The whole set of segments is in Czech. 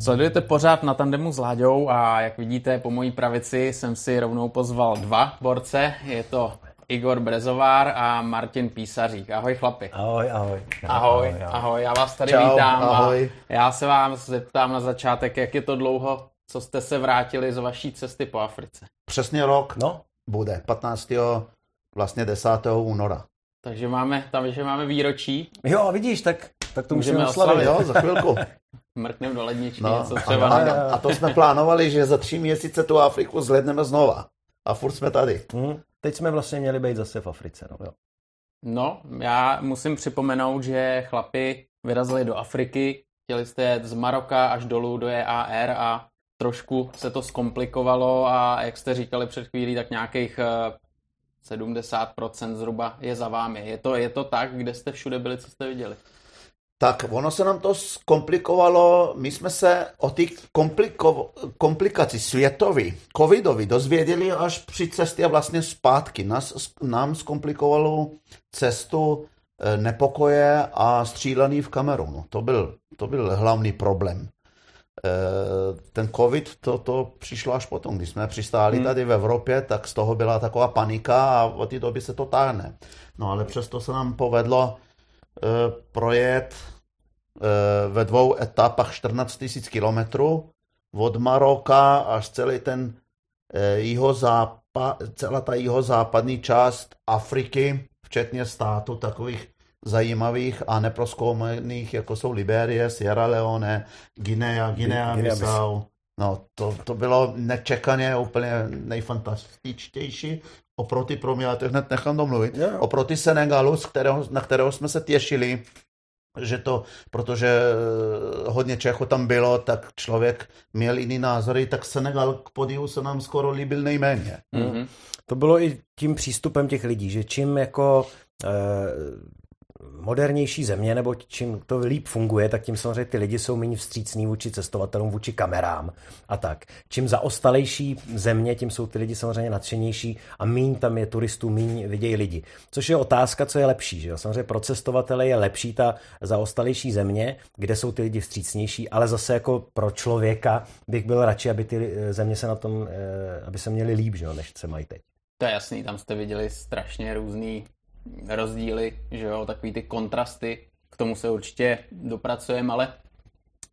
Sledujete pořád na tandemu s Láďou a jak vidíte po mojí pravici jsem si rovnou pozval dva borce. Je to Igor Brezovár a Martin Písařík. Ahoj chlapi. Ahoj, ahoj. Ahoj, ahoj, ahoj. já vás tady Čau, vítám ahoj. a já se vám zeptám na začátek, jak je to dlouho, co jste se vrátili z vaší cesty po Africe. Přesně rok No, bude, 15. vlastně 10. února. Takže máme, tam, že máme výročí, jo, vidíš, tak, tak to Můžeme musíme oslavit. oslavit. Jo, za chvilku. mrkneme do ledničky, No, něco a, třeba. a, na- a to jsme plánovali, že za tři měsíce tu Afriku zhledneme znova. A furt jsme tady. Hm, teď jsme vlastně měli být zase v Africe. No, jo. No, já musím připomenout, že chlapi vyrazili do Afriky, chtěli jste jet z Maroka až dolů do EAR a trošku se to zkomplikovalo a jak jste říkali před chvílí, tak nějakých eh, 70% zhruba je za vámi. Je to, je to tak, kde jste všude byli, co jste viděli? Tak ono se nám to zkomplikovalo, my jsme se o těch kompliko- komplikací světový, covidový dozvěděli až při cestě vlastně zpátky. Nás, nám zkomplikovalo cestu eh, nepokoje a střílení v Kamerunu. To byl, to byl hlavní problém. Eh, Ten covid, to, to přišlo až potom, když jsme přistáli Hmm. tady v Evropě, tak z toho byla taková panika a od té doby se to táhne. No ale přesto se nám povedlo projet eh, ve dvou etapách 14 000 kilometrů od Maroka až celý ten eh, jihozápa, celá ta jihozápadní část Afriky, včetně států takových zajímavých a neproskoumaných, jako jsou Liberie, Sierra Leone, Guinea, Guinea Guinea Bissau. No, to, to bylo nečekaně úplně nejfantastičtější oproti pro mě, já to hned nechám domluvit, jo. oproti Senegalu, z kterého, na kterého jsme se těšili, že to, protože eh, hodně Čechů tam bylo, tak člověk měl jiný názory, tak Senegal k podivu se nám skoro líbil nejméně. Mhm. To bylo i tím přístupem těch lidí, že čím jako eh, modernější země, nebo čím to líp funguje, tak tím samozřejmě ty lidi jsou méně vstřícní vůči cestovatelům, vůči kamerám a tak. Čím zaostalejší země, tím jsou ty lidi samozřejmě nadšenější a míň tam je turistů, míň vidějí lidi. Což je otázka, co je lepší. Že jo? Samozřejmě pro cestovatele je lepší ta zaostalejší země, kde jsou ty lidi vstřícnější, ale zase jako pro člověka bych byl radši, aby ty eh, země se na tom, eh, aby se měli líp, že jo, než se mají teď. To je jasný, tam jste viděli strašně různý rozdíly, že jo, takový ty kontrasty, k tomu se určitě dopracujeme, ale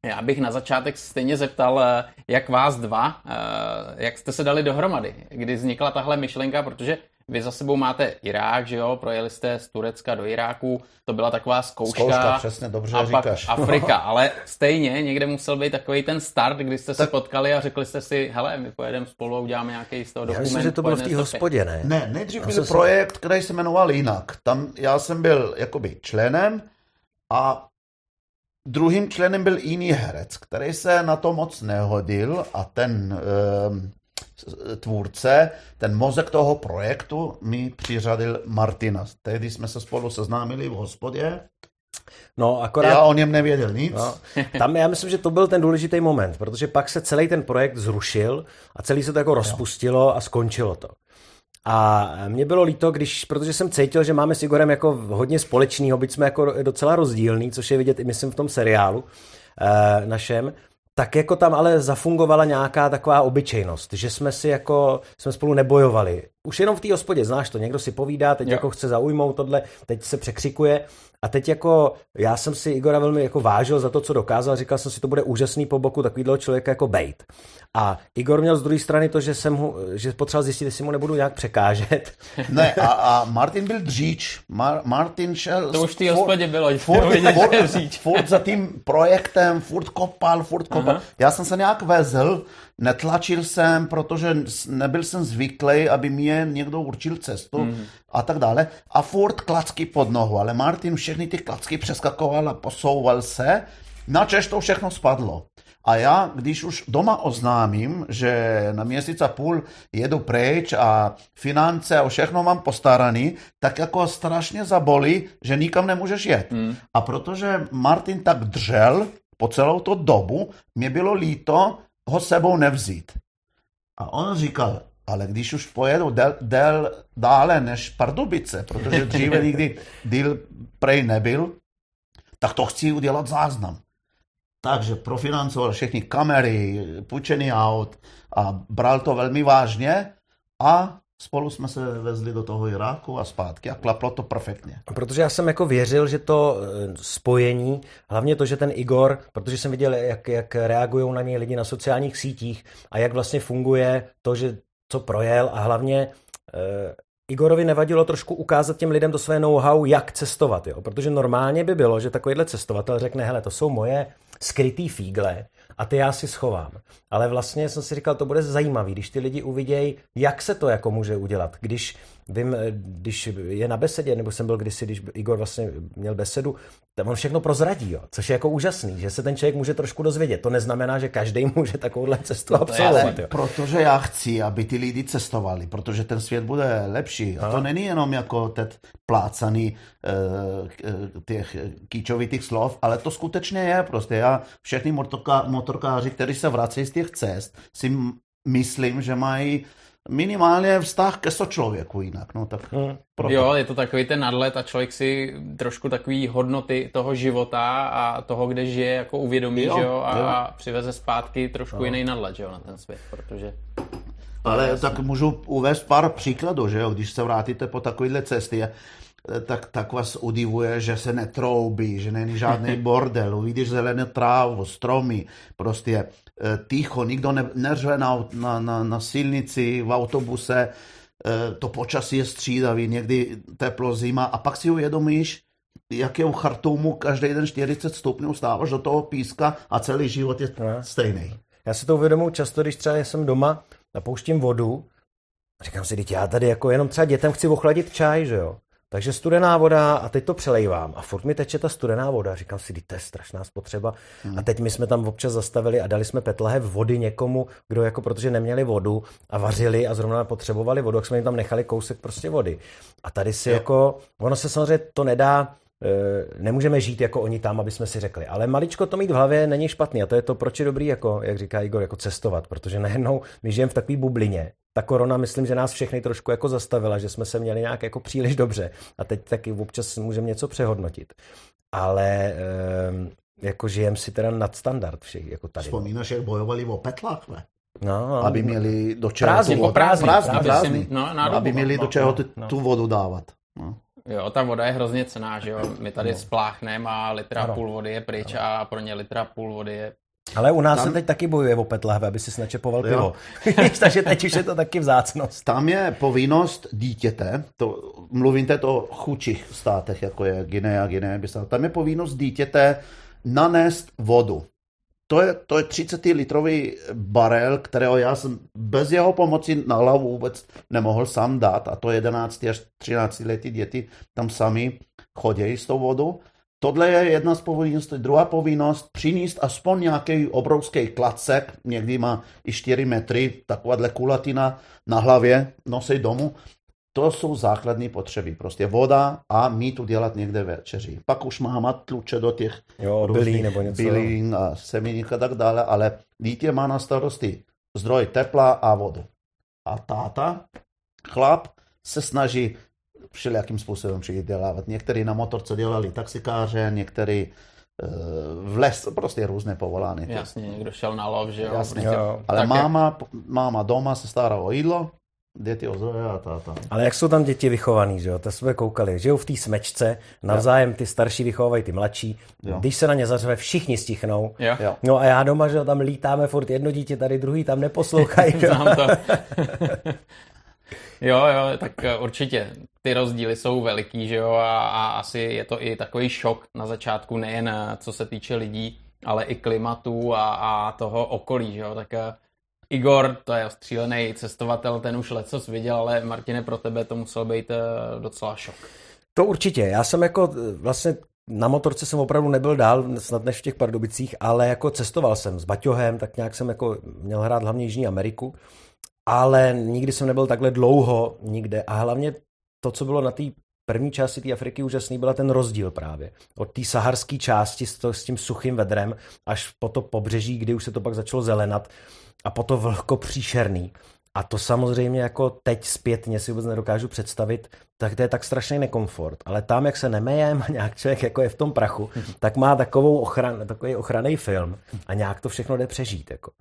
já bych na začátek stejně zeptal, eh, jak vás dva, eh, jak jste se dali dohromady, kdy vznikla tahle myšlenka, protože vy za sebou máte Irák, že jo, projeli jste z Turecka do Iráku, to byla taková zkouška, Zkouška, přesně, dobře a pak říkáš. Afrika, ale stejně někde musel být takový ten start, kdy jste se Tak- potkali a řekli jste si, hele, my pojedeme spolu a uděláme nějaký z toho Já dokument. myslím, že to bylo v té hospodě, ne? Ne, nejdřív Já byl jsem se- projekt, který se jmenoval jinak. Tam já jsem byl jakoby členem a druhým členem byl jiný herec, který se na to moc nehodil a ten um, tvůrce, ten mozek toho projektu mi přiřadil Martina. Tehdy jsme se spolu seznámili v hospodě. No, akorát... Já o něm nevěděl nic. No, tam já myslím, že to byl ten důležitý moment, protože pak se celý ten projekt zrušil a celý se to jako rozpustilo a skončilo to. A mě bylo líto, když, protože jsem cítil, že máme s Igorem jako hodně společného, byť jsme jako docela rozdílní, což je vidět i myslím v tom seriálu eh, našem, tak jako tam ale zafungovala nějaká taková obyčejnost, že jsme si jako, jsme spolu nebojovali. Už jenom v té hospodě, znáš to, někdo si povídá, teď Jo. jako chce zaujmout tohle, teď se překřikuje a teď jako, já jsem si Igora velmi jako vážil za to, co dokázal, říkal jsem si, to bude úžasný po boku takovýhle člověka jako bejt. A Igor měl z druhé strany to, že jsem ho, že potřeboval zjistit, jestli mu nebudu nějak překážet. Ne, a, a Martin byl dříč. Mar, Martin šel... To už v té furt- hospodě bylo, Furt, furt, dříč. furt za tím projektem, furt kopal, furt kopal. Aha. Já jsem se nějak vezl, netlačil jsem, protože nebyl jsem zvyklý, aby mě někdo určil cestu Mhm. a tak dále. A furt klacky pod nohu, ale Martin všechny ty klacky přeskakoval a posouval se, načež to všechno spadlo. A já, když už doma oznámím, že na měsíc a půl jedu pryč a finance a všechno mám postaraný, tak jako strašně zabolí, že nikam nemůžeš jet. Hmm. A protože Martin tak držel po celou tu dobu, mě bylo líto ho sebou nevzít. A on říkal, ale když už pojedu del, del, dále než Pardubice, protože dříve nikdy díl prej nebyl, tak to chci udělat záznam. takže profinancoval všechny kamery, půjčený aut a bral to velmi vážně a spolu jsme se vezli do toho Iráku a zpátky a klaplo to perfektně. Protože já jsem jako věřil, že to eh, spojení, hlavně to, že ten Igor, protože jsem viděl, jak, jak reagují na něj lidi na sociálních sítích a jak vlastně funguje to, že co projel a hlavně eh, Igorovi nevadilo trošku ukázat těm lidem to své know-how, jak cestovat, jo? protože normálně by bylo, že takovýhle cestovatel řekne, hele, to jsou moje skrytý fígle a ty já si schovám. Ale vlastně jsem si říkal, to bude zajímavý, když ty lidi uvidějí, jak se to jako může udělat. Když vím, když je na besedě, nebo jsem byl kdysi, když Igor vlastně měl besedu, tam on všechno prozradí, jo, což je jako úžasný, že se ten člověk může trošku dozvědět. To neznamená, že každý může takovouhle cestu no absolvovat. Jo. Protože já chci, aby ty lidi cestovali, protože ten svět bude lepší. A to není jenom jako teď plácaný uh, těch kýčovitých slov, ale to skutečně je prostě. Já všechny motorka, motorkáři, kteří se vrací z těch cest, si myslím, že mají minimálně vztah ke člověku jinak. No, tak hmm. Jo, je to takový ten nadlet a člověk si trošku takový hodnoty toho života a toho, kde žije, jako uvědomí, jo, že jo, a, jo. a přiveze zpátky trošku jo. jiný nadlet, že jo, na ten svět, protože... Ale jasný. tak můžu uvést pár příkladů, že jo, když se vrátíte po takovéhle cestě, tak, tak vás udivuje, že se netroubí, že není žádný bordel, uvidíš zelené trávu, stromy, prostě ticho, nikdo ne, neřve na, na, na, na silnici, v autobuse, e, to počasí je střídavý, někdy teplo zima a pak si uvědomíš, jak je u Chartumu každý den 40 stupňů, stáváš do toho píska a celý život je stejný. Já si to uvědomuji často, když třeba jsem doma, napouštím vodu, říkám si, teď já tady jako jenom třeba dětem chci ochladit čaj, že jo. Takže studená voda a teď to přelejvám a furt mi teče ta studená voda. Říkám si, to je strašná spotřeba. Hmm. A teď my jsme tam občas zastavili a dali jsme petlahev vody někomu, kdo jako protože neměli vodu a vařili a zrovna potřebovali vodu, tak jsme jim tam nechali kousek prostě vody. A tady si jo. jako, ono se samozřejmě to nedá, e, nemůžeme žít jako oni tam, aby jsme si řekli. Ale maličko to mít v hlavě není špatný a to je to, proč je dobrý, jako, jak říká Igor, jako cestovat, protože najednou my žijeme v takové bublině, ta korona, myslím, že nás všechny trošku jako zastavila, že jsme se měli nějak jako příliš dobře a teď taky občas můžeme něco přehodnotit. Ale um, jako žijem si teda nad standard všech, jako tady. No. Vzpomínáš, jak bojovali o petlách, ne? No, aby měli do čeho prázdný, tu vodu, prázdný, prázdný, prázdný, prázdný, no, na aby měli no, do čeho no, tu, no. tu vodu dávat. No. Jo, ta voda je hrozně cená, že jo. My tady No. spláchneme a litra Ano. půl vody je pryč a pro ně litra půl vody je Ale u nás Tam- se teď taky bojuje o pet lahve, aby si snačepoval pivo. Takže teď už je to taky vzácnost. Tam je povinnost dítěte, to, mluvím teď o chudších státech, jako je Guinea, Guinea, tam je povinnost dítěte nanést vodu. To je, to je 30 litrový barel, kterého já jsem bez jeho pomoci na hlavu vůbec nemohl sám dát a to 11 až 13 letí děti tam sami chodí s tou vodou. Tohle je jedna z povinností. Druhá povinnost, přinést aspoň nějaký obrovský klacek, někdy má i 4 metry, takováhle kulatina na hlavě, nosej domů. To jsou základní potřeby. Prostě voda a mít udělat někde večeři. Pak už máma tluče do těch Jo, různých bylí nebo něco. bylin a semínek a tak dále, ale dítě má na starosti zdroj tepla a vodu. A táta, chlap, se snaží všelijakým způsobem přidělávat. Někteří na motorce dělali taxikáře, někteří eh, v les, prostě různé povolání. jasně, někdo šel na lov, že jo. Jasně. Prostě, Jo. Ale Tak máma, máma doma se stará o jídlo, děti o zdroje a táta. Ale jak jsou tam děti vychovaný, že jo? To jsme koukali. Žijou v té smečce, navzájem ty starší vychovávají ty mladší. Jo. Když se na ně zařve, všichni stichnou. Jo. Jo. No a já doma, že jo, tam lítáme furt jedno dítě, tady druhý tam neposlouchají. jo. Znám to. jo, jo, tak eh, určitě ty rozdíly jsou veliký, že jo, a, a asi je to i takový šok na začátku, nejen eh, co se týče lidí, ale i klimatu a, a toho okolí, že jo, tak eh, Igor, to je ostřílený cestovatel, ten už lecos viděl, ale Martine, pro tebe to musel být eh, docela šok. To určitě. Já jsem jako vlastně na motorce jsem opravdu nebyl dál, snad než v těch Pardubicích, ale jako cestoval jsem s Baťohem, tak nějak jsem jako měl hrát hlavně Jižní Ameriku, ale nikdy jsem nebyl takhle dlouho nikde a hlavně to, co bylo na té první části té Afriky úžasný, byla ten rozdíl právě. Od té saharské části s, to, s tím suchým vedrem až po to pobřeží, kdy už se to pak začalo zelenat a po to vlhko příšerný. A to samozřejmě jako teď zpětně si vůbec nedokážu představit, tak to je tak strašný nekomfort. Ale tam, jak se nemejem a nějak člověk jako je v tom prachu, tak má takovou ochran, takový ochranný film a nějak to všechno jde přežít. Jako.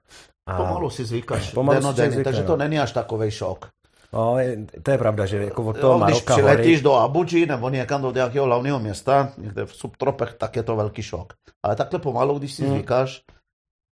A pomalu si zvykáš, pomalu si denodenně, zvykne, takže no. to není až takový šok. No, je- to je pravda, že jako od toho Jo, když Maroka přiletíš hory, do Abuji nebo někam do nějakého hlavního města, někde v subtropech, tak je to velký šok. Ale takhle pomalu, když si Hmm. zvykáš,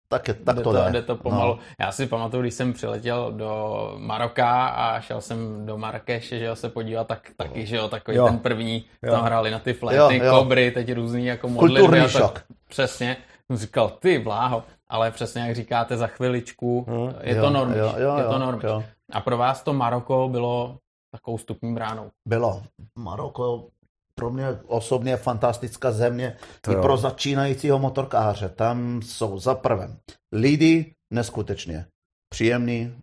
tak, je, tak jde to to, jde. jde to pomalu. No. Já si pamatuju, když jsem přiletěl do Maroka a šel jsem do Marrakeše, že jo, se podívat, tak taky, že jo, takový Jo. ten první, Jo. tam hráli na ty Jo, fléty, jo. kobry, teď různý jako modlitby. Kulturní a tak- šok. Přesně. Jsem říkal, ty bláho, ale přesně jak říkáte, za chviličku Hmm. je Jo, to normiš, jo, jo, je to normiš. jo. A pro vás to Maroko bylo takovou stupní bránou. Bylo. Maroko pro mě osobně fantastická země To i jo. pro začínajícího motorkáře. Tam jsou za prvé lidi neskutečně příjemný,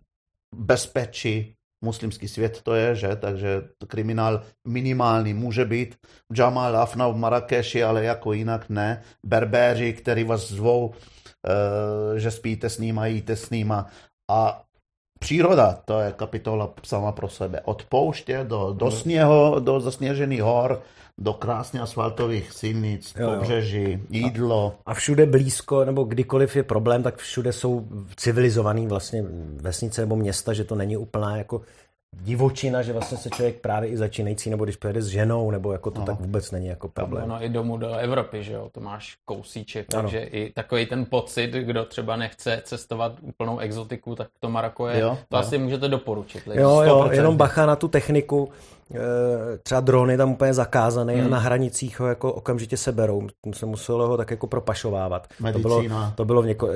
bezpečí, muslimský svět to je, že, takže kriminál minimální může být. Jamal Afna v Marrakeši, ale jako jinak ne. Berbéři, který vás zvou, že spíte s nima, jíte s nima a Příroda, to je kapitola sama pro sebe. Od pouště do, do sněhu, do zasněžených hor, do krásně asfaltových silnic, Jo, jo. pobřeží, jídlo. a všude blízko, nebo kdykoliv je problém, tak všude jsou civilizovaný vlastně vesnice nebo města, že to není úplná jako divočina, že vlastně se člověk právě i začínající, nebo když pojede s ženou, nebo jako to No. tak vůbec není jako problém. Ono i domů do Evropy, že jo, to máš kousíček, Ano. takže i takový ten pocit, kdo třeba nechce cestovat úplnou exotiku, tak to Maroko je, Jo, to jo. asi můžete doporučit. Jo, jo, 100%. jenom bacha na tu techniku. Eh, Třeba drony tam úplně zakázaný Hmm. a na hranicích ho jako okamžitě seberou. Se muselo ho tak jako propašovávat. To bylo, Medicína. to bylo v něko, eh,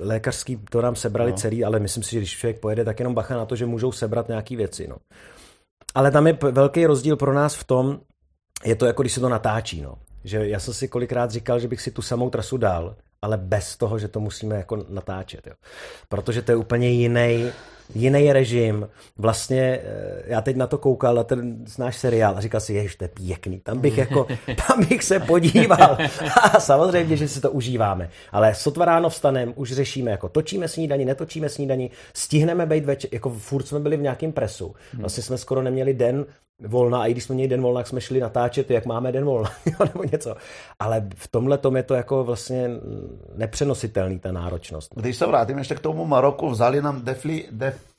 lékařský, to nám sebrali No. celý, ale myslím si, že když člověk pojede, tak jenom bacha na to, že můžou sebrat nějaký věci. No. Ale tam je velký rozdíl pro nás v tom, je to jako když se to natáčí. No. Že já jsem si kolikrát říkal, že bych si tu samou trasu dal, ale bez toho, že to musíme jako natáčet. Jo. Protože to je úplně jiný, jiný režim. Vlastně eh, já teď na to koukal, na ten náš seriál a říkal si, ježiš, to je pěkný, tam bych jako, tam bych se podíval. A samozřejmě, že si to užíváme. Ale sotva ráno vstanem, už řešíme, jako točíme snídani, netočíme snídani, stihneme být večer, jako furt jsme byli v nějakém presu. Vlastně jsme skoro neměli den volna a i když jsme měli den volna, tak jsme šli natáčet, jak máme den volna, nebo něco. Ale v tomhle tom je to jako vlastně nepřenositelný, ta náročnost. Když se vrátím ještě k tomu Maroku, vzali nám defli, defli,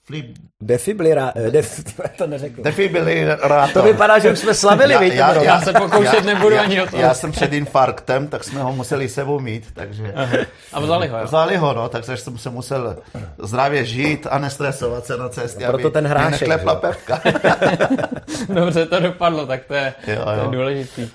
Defibrira, eh, def, to neřeknu. defibrilátor. To vypadá, že už jsme slavili, Já- víte, já- Miro? Já se pokoušet nebudu ani o tom. Já jsem před infarktem, tak jsme ho museli sebou mít, takže A vzali ho, jo. vzali ho, no, takže jsem se musel zdravě žít a nestresovat se na cestě, No, proto aby ten hrášek, neklepla že? pepka. Dobře to dopadlo, tak to je, Jo, to je jo. důležitý.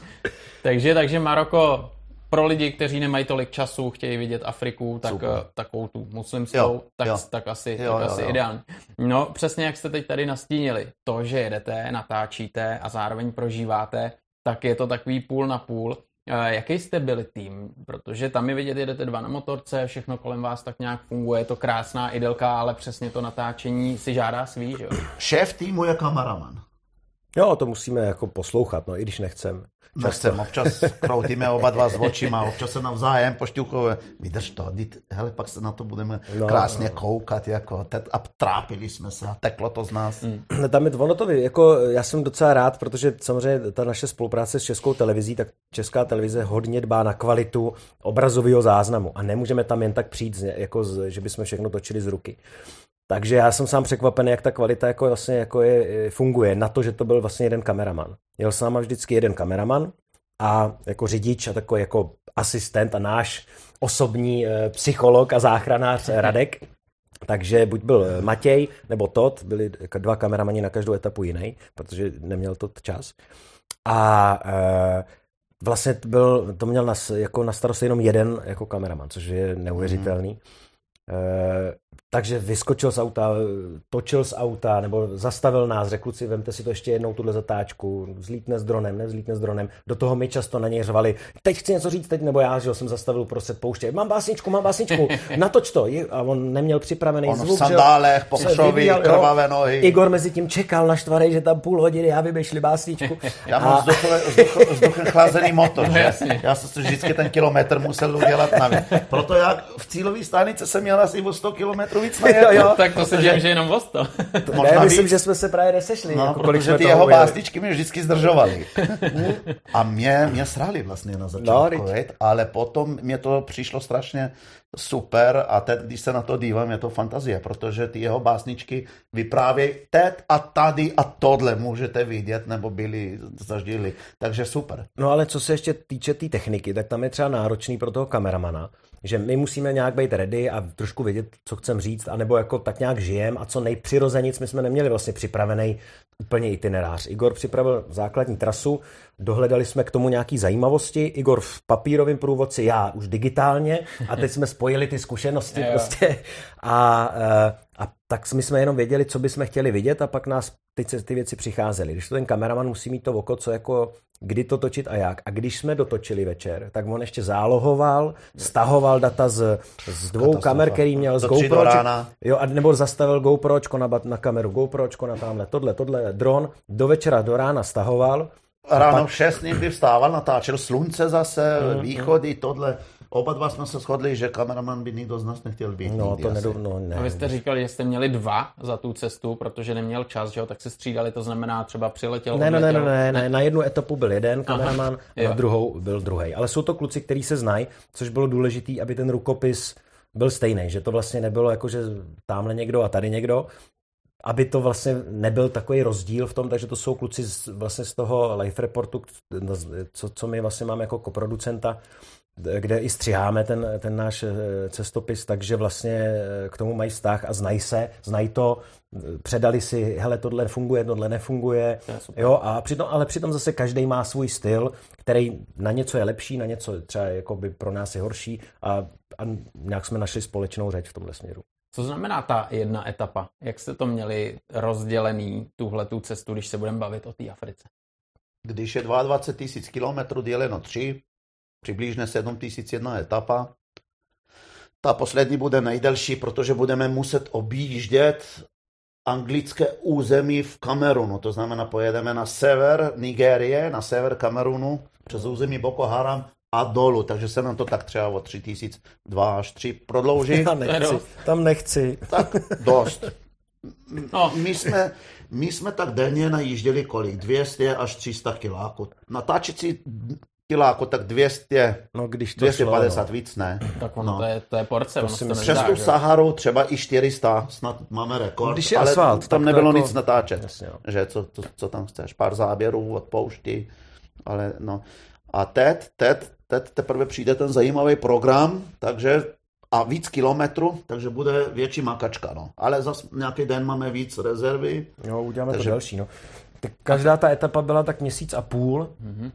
Takže, takže Maroko pro lidi, kteří nemají tolik času, chtějí vidět Afriku, tak Super. eh, takovou tu muslimskou, Jo, tak, jo. tak asi, Jo, tak jo, asi jo. ideální. No přesně jak jste teď tady nastínili, to, že jedete, natáčíte a zároveň prožíváte, tak je to takový půl na půl. Eh, Jaký jste byli tým? Protože tam je vidět, jedete dva na motorce, všechno kolem vás tak nějak funguje, je to krásná idelka, ale přesně to natáčení si žádá svý, že jo? Šéf týmu je kameraman. Jo, to musíme jako poslouchat, no, i když nechcem. Nechcem, občas kroutíme oba dva s očima, občas se navzájem pošťukové. Vydrž to, dit, hele, pak se na to budeme No, no, krásně no. koukat, jako, te, a trápili jsme se a teklo to z nás. Mm. Tam je ono to, jako já jsem docela rád, protože samozřejmě ta naše spolupráce s Českou televizí, tak Česká televize hodně dbá na kvalitu obrazového záznamu a nemůžeme tam jen tak přijít, jako že bychom všechno točili z ruky. Takže já jsem sám překvapený, jak ta kvalita jako vlastně jako je- funguje. Na to, že to byl vlastně jeden kameraman. Jel s náma vždycky jeden kameraman a jako řidič a takový jako asistent a náš osobní eh, psycholog a záchranář eh, Radek. Takže buď byl eh, Matěj nebo Todd, byli dva kameramani na každou etapu jiný, protože neměl to čas. A e, vlastně to byl, to měl na, jako na starost jenom jeden jako kameraman, což je neuvěřitelný. E, takže vyskočil z auta, točil z auta, nebo zastavil nás, řekl si, vemte si to ještě jednou, tuhle zatáčku, vzlítne s dronem, nevzlítne s dronem. Do toho my často na něj řvali, teď chci něco říct, teď, nebo já, že jsem zastavil prostřed pouště, mám básničku, mám básničku, natoč to. A on neměl připravený On zvuk, v sandálech, vyvíjel, jo. krvavé nohy. Igor mezi tím čekal naštvaný, že tam půl hodiny já vymýšlí básničku. Já mám vzduchem, vzduchem, chlazený motor, že? jasně. Já jsem si vždycky ten kilometr musel udělat navíc. Proto já v cílové stanici jsem měl asi o 100 kilometrů víc. Jo, jo. tak to si že jenom voz to. To ne, myslím, víc. že jsme se právě nesešli. No, jako protože ty jeho básničky mě vždycky zdržovaly. a mě, mě srali vlastně na začátku, no, ale potom mě to přišlo strašně super a teď, když se na to dívám, je to fantazie, protože ty jeho básničky vyprávějí teď a tady a tohle můžete vidět, nebo byli, zažili, takže super. No ale co se ještě týče té tý techniky, tak tam je třeba náročný pro toho kameramana, že my musíme nějak být ready a trošku vědět, co chcem říct, anebo jako tak nějak žijem a co nejpřirozenic, my jsme neměli vlastně připravený úplně itinerář. Igor připravil základní trasu, dohledali jsme k tomu nějaký zajímavosti, Igor v papírovém průvodci, já už digitálně a teď jsme spojili ty zkušenosti prostě a, eh, a tak my jsme jenom věděli, co bychom chtěli vidět a pak nás teď ty věci přicházely. Když to ten kameraman musí mít to oko, co jako kdy to točit a jak. A když jsme dotočili večer, tak on ještě zálohoval, stahoval data z, z dvou Katastrofa. kamer, který měl z GoPro. Jo, a nebo zastavil GoPročko na, na kameru, GoPročko na tamhle, tohle, tohle, dron, do večera, do rána stahoval. Ráno v 6 někdy vstával, natáčel slunce zase, mm, východy, tohle. Oba dva jsme se shodli, že kameraman by nikdo z nás nechtěl být. No, to nedo, no, ne. A vy jste říkali, že jste měli dva za tu cestu, protože neměl čas, že jo, tak se střídali, to znamená třeba přiletěl, ne, ne, ne, ne, ne, na jednu etapu byl jeden kameraman, Aha, a na druhou byl druhý. Ale jsou to kluci, kteří se znají, což bylo důležité, aby ten rukopis byl stejný, že to vlastně nebylo jako, že tamhle někdo a tady někdo, aby to vlastně nebyl takový rozdíl v tom, takže to jsou kluci z, vlastně z toho life reportu, co, co my vlastně máme jako koproducenta, kde i střiháme ten, ten náš eh, cestopis, takže vlastně eh, k tomu mají vztah a znají se, znají to, předali si, hele, tohle funguje, tohle nefunguje, jo, a přitom, ale přitom zase každý má svůj styl, který na něco je lepší, na něco třeba jako by pro nás je horší a, a nějak jsme našli společnou řeč v tomhle směru. Co znamená ta jedna etapa? Jak jste to měli rozdělený, tuhle tu cestu, když se budeme bavit o té Africe? Když je 22 tisíc kilometrů děleno 3, přibližně 7 tisíc jedna etapa. Ta poslední bude nejdelší, protože budeme muset objíždět anglické území v Kamerunu. To znamená, pojedeme na sever Nigérie, na sever Kamerunu, přes území Boko Haram a dolů, takže se nám to tak třeba o 3002 až 3 prodlouží. Já nechci, tam nechci. Tak dost. No. My, jsme, my jsme tak denně najížděli kolik? 200 až 300 kiláků. Natáčet si kiláku, tak 200, no, když to 250 šlo, no. víc, ne? Tak ono, no. to, je, to je porce. To si přes tu Saharu třeba i 400, snad máme rekord. Když je ale asfalt, tam nebylo jako... nic natáčet. Jasně, jo. že co, co, co, tam chceš, pár záběrů od poušti, ale no. A teď, teď, teď teprve přijde ten zajímavý program, takže a víc kilometrů, takže bude větší makačka, no. Ale zase nějaký den máme víc rezervy. Jo, uděláme takže... to další, no. Tak každá ta etapa byla tak měsíc a půl, mm-hmm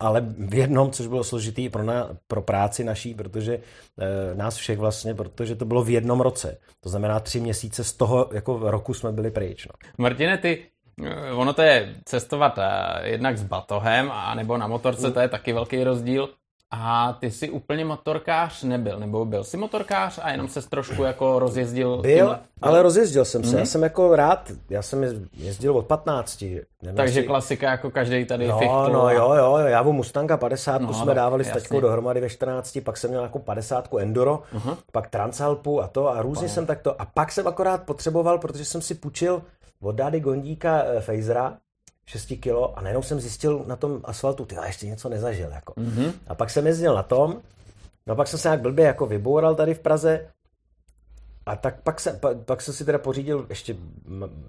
ale v jednom, což bylo složitý pro, na, pro práci naší, protože e, nás všech vlastně, protože to bylo v jednom roce. To znamená tři měsíce z toho jako roku jsme byli pryč. No. Martine, ty, eh, ono to je cestovat e, jednak s batohem, a nebo na motorce, mm. to je taky velký rozdíl. A ty jsi úplně motorkář nebyl, nebo byl jsi motorkář a jenom se trošku jako rozjezdil? Byl, tímhle? ale rozjezdil jsem se. Mm-hmm. Já jsem jako rád, já jsem jezdil od 15. Nevím, Takže si... klasika jako každý tady no, fichtu. No a... jo, jo, já v Mustanga 50 no, jsme dávali s taťkou dohromady ve 14, pak jsem měl jako 50 Enduro, uh-huh. pak Transalpu a to a různě jsem takto. A pak jsem akorát potřeboval, protože jsem si půjčil od Dády Gondíka Fejzera, 6 kilo a najednou jsem zjistil na tom asfaltu, ty ještě něco nezažil. Jako. Mm-hmm. A pak jsem jezdil na tom, no pak jsem se nějak blbě jako vyboural tady v Praze a tak pak, se, pak, pak jsem si teda pořídil ještě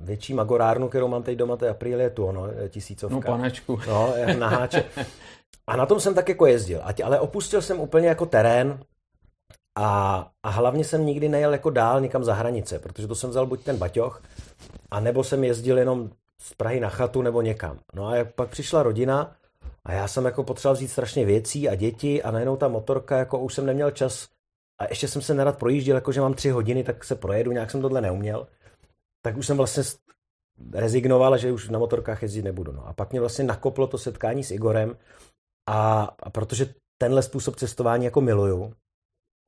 větší magorárnu, kterou mám teď doma, to je Aprilie tu, no, tisícovka. No panečku. No, na háče. A na tom jsem tak jako jezdil, ale opustil jsem úplně jako terén a, a hlavně jsem nikdy nejel jako dál někam za hranice, protože to jsem vzal buď ten baťoch, a nebo jsem jezdil jenom z Prahy na chatu nebo někam. No a pak přišla rodina a já jsem jako potřeboval vzít strašně věcí a děti a najednou ta motorka, jako už jsem neměl čas a ještě jsem se nerad projížděl, jako že mám tři hodiny, tak se projedu, nějak jsem tohle neuměl. Tak už jsem vlastně rezignoval, že už na motorkách jezdit nebudu. No. A pak mě vlastně nakoplo to setkání s Igorem a, a protože tenhle způsob cestování jako miluju,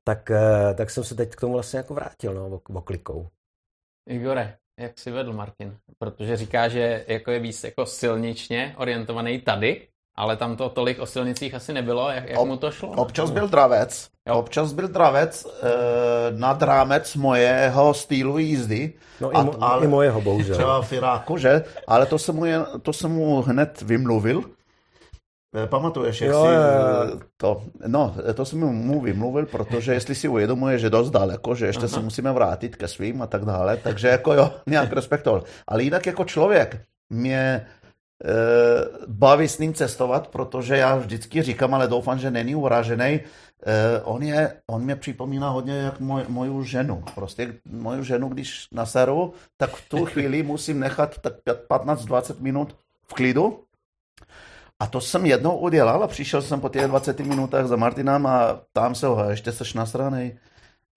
tak, eh, tak jsem se teď k tomu vlastně jako vrátil, no, oklikou. Igore, jak si vedl Martin? Protože říká, že jako je víc jako silničně orientovaný tady, ale tam to tolik o silnicích asi nebylo, jak, jak Ob, mu to šlo? Občas byl dravec, Jo. občas byl dravec e, nad rámec mojeho stylu jízdy. No i, mo- i mojeho, bohužel. Třeba v Iráku, že? Ale to jsem mu, jen, to jsem mu hned vymluvil. E, Pamatuješ, jak Jo, si jo, jo. to, no, to jsem mu vymluvil, protože jestli si uvědomuje, že dost daleko, že ještě se musíme vrátit ke svým a tak dále, takže jako jo, nějak respektoval. Ale jinak jako člověk mě e, baví s ním cestovat, protože já vždycky říkám, ale doufám, že není uražený. E, on, je, on mě připomíná hodně jak moj, moju ženu. Prostě moju ženu, když naseru, tak v tu chvíli musím nechat tak 15-20 minut v klidu. A to jsem jednou udělal a přišel jsem po těch 20 minutách za Martinem a tam se ho, "A ještě seš nasranej.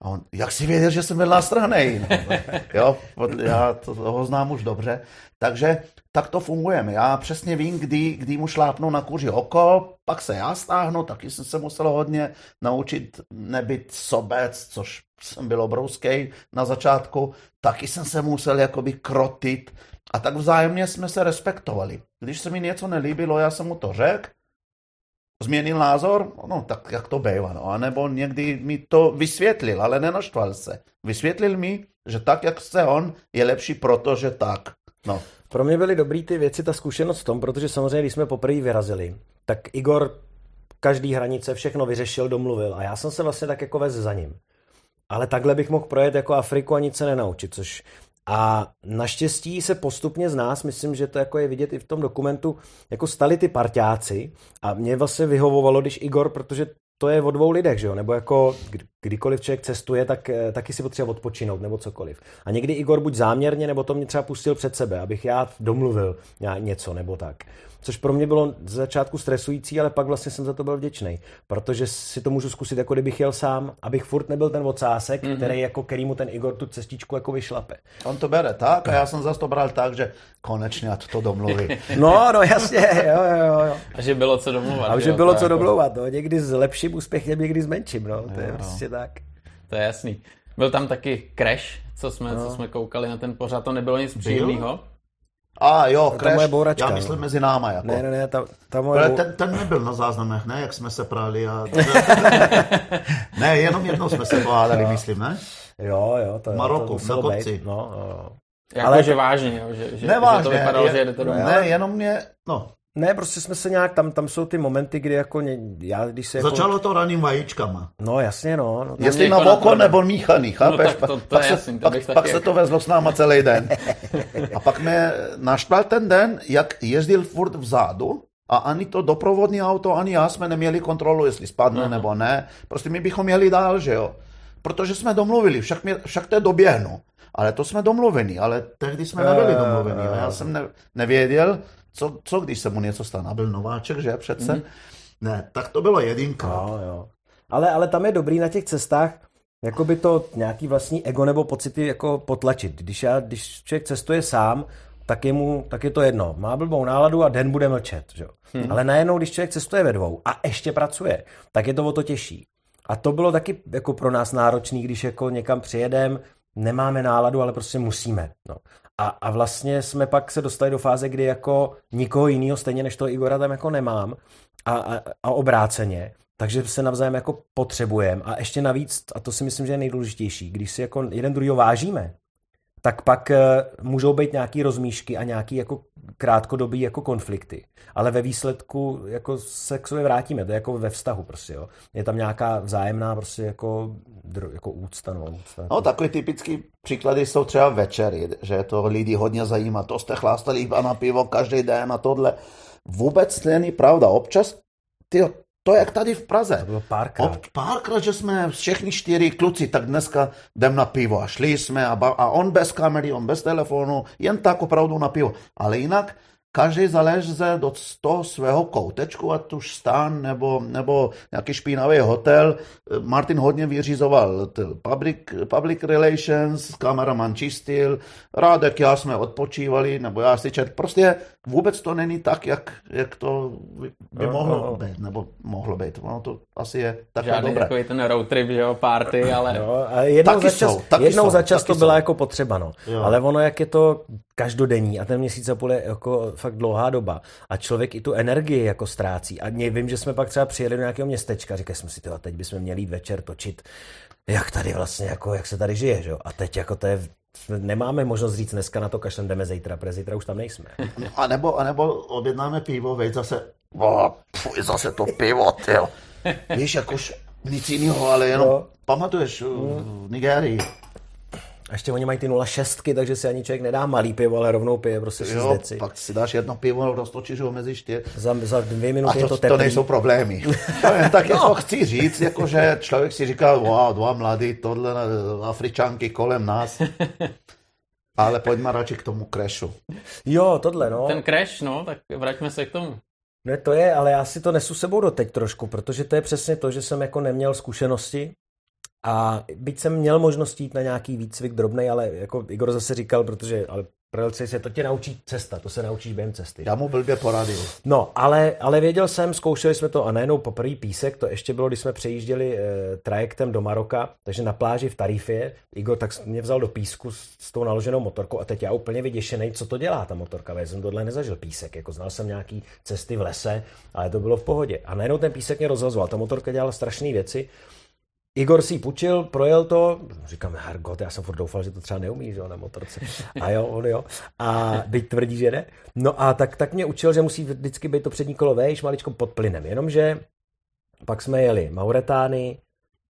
A on, jak si věděl, že jsem byl nasranej? No, jo, já to, ho znám už dobře. Takže tak to fungujeme. Já přesně vím, kdy, kdy mu šlápnu na kůži oko, pak se já stáhnu, taky jsem se musel hodně naučit nebyt sobec, což jsem byl obrovský na začátku. Taky jsem se musel jakoby krotit a tak vzájemně jsme se respektovali. Když se mi něco nelíbilo, já jsem mu to řekl, změnil názor, no tak jak to bývá, no. A nebo někdy mi to vysvětlil, ale nenaštval se. Vysvětlil mi, že tak, jak chce on, je lepší, protože tak. No. Pro mě byly dobrý ty věci, ta zkušenost v tom, protože samozřejmě, když jsme poprvé vyrazili, tak Igor každý hranice všechno vyřešil, domluvil a já jsem se vlastně tak jako vez za ním. Ale takhle bych mohl projet jako Afriku a nic se nenaučit, což a naštěstí se postupně z nás, myslím, že to jako je vidět i v tom dokumentu, jako stali ty parťáci a mě vlastně vyhovovalo, když Igor, protože to je o dvou lidech, že jo? nebo jako kdy- kdykoliv člověk cestuje, tak eh, taky si potřebuje odpočinout nebo cokoliv. A někdy Igor buď záměrně, nebo to mě třeba pustil před sebe, abych já domluvil ně- něco nebo tak. Což pro mě bylo z začátku stresující, ale pak vlastně jsem za to byl vděčný, protože si to můžu zkusit, jako kdybych jel sám, abych furt nebyl ten ocásek, mm-hmm. který jako kterýmu ten Igor tu cestičku jako vyšlape. On to bere tak a já jsem zase to bral tak, že konečně ať to domluví. No, no jasně, jo, jo, jo. A že bylo co domluvat. A že jo, bylo co jako- domlouvat, no. někdy s lepším úspěchem, někdy s menším, no. to je prostě tak. To je jasný. Byl tam taky Crash, co jsme, no. co jsme koukali na ten pořad, to nebylo nic příjemného. A jo, ta crash, moje bouračka, já no. myslím mezi náma. Jako. Ne, ne, ne, ta, ta moje... Ale bou- ten, ten nebyl na záznamech, ne, jak jsme se prali. A... ne, jenom jednou jsme se pohádali, myslím, ne? Jo, jo, to, Maroku, to na kopci. No, jo, jo. Jako, Ale že vážně, jo, že, že, že Nevážně. to vypadalo, je, že jdete domů. Ne, jenom mě, no, Ne, prostě jsme se nějak, tam, tam jsou ty momenty, kdy jako, ně, já když se jako... začalo to raným vajíčkama. No jasně, no. no Jestli někoho na oko napadne. nebo míchaný, chápeš? tak to- to pak je se, jasný, to pak, pak se jako- to vezlo s náma celý den. A pak mě naštval ten den, jak jezdil furt vzadu a ani to doprovodní auto, ani já jsme neměli kontrolu, jestli spadne Aha. nebo ne. Prostě my bychom jeli dál, že jo. Protože jsme domluvili, však, mě, však to doběhnu. Ale to jsme domluveni, ale tehdy jsme nebyli Eh, domluveni. A já jsem ne, nevěděl, co, co když se mu něco stane. A byl nováček, že přece. Mhm. Ne, tak to bylo jedinka. Jo, jo. Ale, ale tam je dobrý na těch cestách, jako by to nějaký vlastní ego nebo pocity jako potlačit. Když, já, když člověk cestuje sám, tak je, mu, tak je to jedno. Má blbou náladu a den bude mlčet. Že? Hmm. Ale najednou, když člověk cestuje ve dvou a ještě pracuje, tak je to o to těžší. A to bylo taky jako pro nás náročný, když jako někam přijedem, nemáme náladu, ale prostě musíme. No. A, a vlastně jsme pak se dostali do fáze, kdy jako nikoho jiného, stejně než toho Igora tam jako nemám a, a, a obráceně. Takže se navzájem jako potřebujeme. A ještě navíc, a to si myslím, že je nejdůležitější, když si jako jeden druhýho vážíme, tak pak eh, můžou být nějaký rozmíšky a nějaký jako krátkodobý jako konflikty. Ale ve výsledku jako se k sobě vrátíme, to je jako ve vztahu prostě, jo. Je tam nějaká vzájemná prostě jako, jako úcta, no, úcta. No, takový typický příklady jsou třeba večery, že to lidi hodně zajímá. To jste chlástali iba na pivo každý den a tohle. Vůbec není pravda. Občas, ty, to je jak tady v Praze. To bylo párkrát. Ob, párkrát, že jsme všichni čtyři kluci, tak dneska jdem na pivo a šli jsme a, ba, a on bez kamery, on bez telefonu, jen tak opravdu na pivo. Ale jinak každý zaleze do toho svého koutečku, ať už stan nebo, nebo nějaký špinavý hotel. Martin hodně vyřizoval public, public relations, kameraman čistil, Rádek, já jsme odpočívali, nebo já si čet. Prostě vůbec to není tak, jak, jak to by- by Jo, mohlo jo. být, nebo mohlo být. Ono to asi je takhle Žádný dobré. takový ten road trip, že jo, party, ale Jo, a jednou Taky za čas, jsou, taky jednou jsou, za čas taky to byla jsou. jako potřeba, no. Jo. Ale ono, jak je to každodenní a ten měsíc a půl je jako fakt dlouhá doba a člověk i tu energii jako ztrácí. A vím, že jsme pak třeba přijeli do nějakého městečka, říkali jsme si, tyjo, teď bychom měli jít večer točit, jak tady vlastně, jako, jak se tady žije, že jo? A teď jako to je nemáme možnost říct dneska na to kašlem jdeme zítra, protože zítra už tam nejsme. A nebo, a nebo objednáme pivo, veď zase, oh, fuj, zase to pivo, tyjo. Víš, jakož nic jiného, ale jenom no. pamatuješ v Nigérii, a ještě oni mají ty 0,6, takže si ani člověk nedá malý pivo, ale rovnou pije prostě jo, deci. pak si dáš jedno pivo, roztočíš ho mezi čtyř. Za, za dvě minuty a to, je to teplý. to nejsou problémy. tak no. jako chci říct, jako že člověk si říká, wow, dva mladí, tohle Afričanky kolem nás. Ale pojďme radši k tomu crashu. Jo, tohle, no. Ten crash, no, tak vraťme se k tomu. Ne, to je, ale já si to nesu sebou do teď trošku, protože to je přesně to, že jsem jako neměl zkušenosti a byť jsem měl možnost jít na nějaký výcvik drobný, ale jako Igor zase říkal, protože ale Prelci se to tě naučí cesta, to se naučíš během cesty. Já mu blbě poradil. No, ale, ale věděl jsem, zkoušeli jsme to a najednou poprvé písek, to ještě bylo, když jsme přejížděli e, trajektem do Maroka, takže na pláži v Tarifě, Igor tak mě vzal do písku s, s tou naloženou motorkou a teď já úplně vyděšený, co to dělá ta motorka, já jsem tohle nezažil písek, jako znal jsem nějaký cesty v lese, ale to bylo v pohodě. A najednou ten písek mě rozhazoval, ta motorka dělala strašné věci, Igor si půjčil, projel to, říkám, Hargot, já jsem furt doufal, že to třeba neumí, že jo, na motorce. A jo, on jo. A byť tvrdí, že ne. No a tak, tak mě učil, že musí vždycky být to přední kolo vejš, maličko pod plynem. Jenomže pak jsme jeli Mauretány,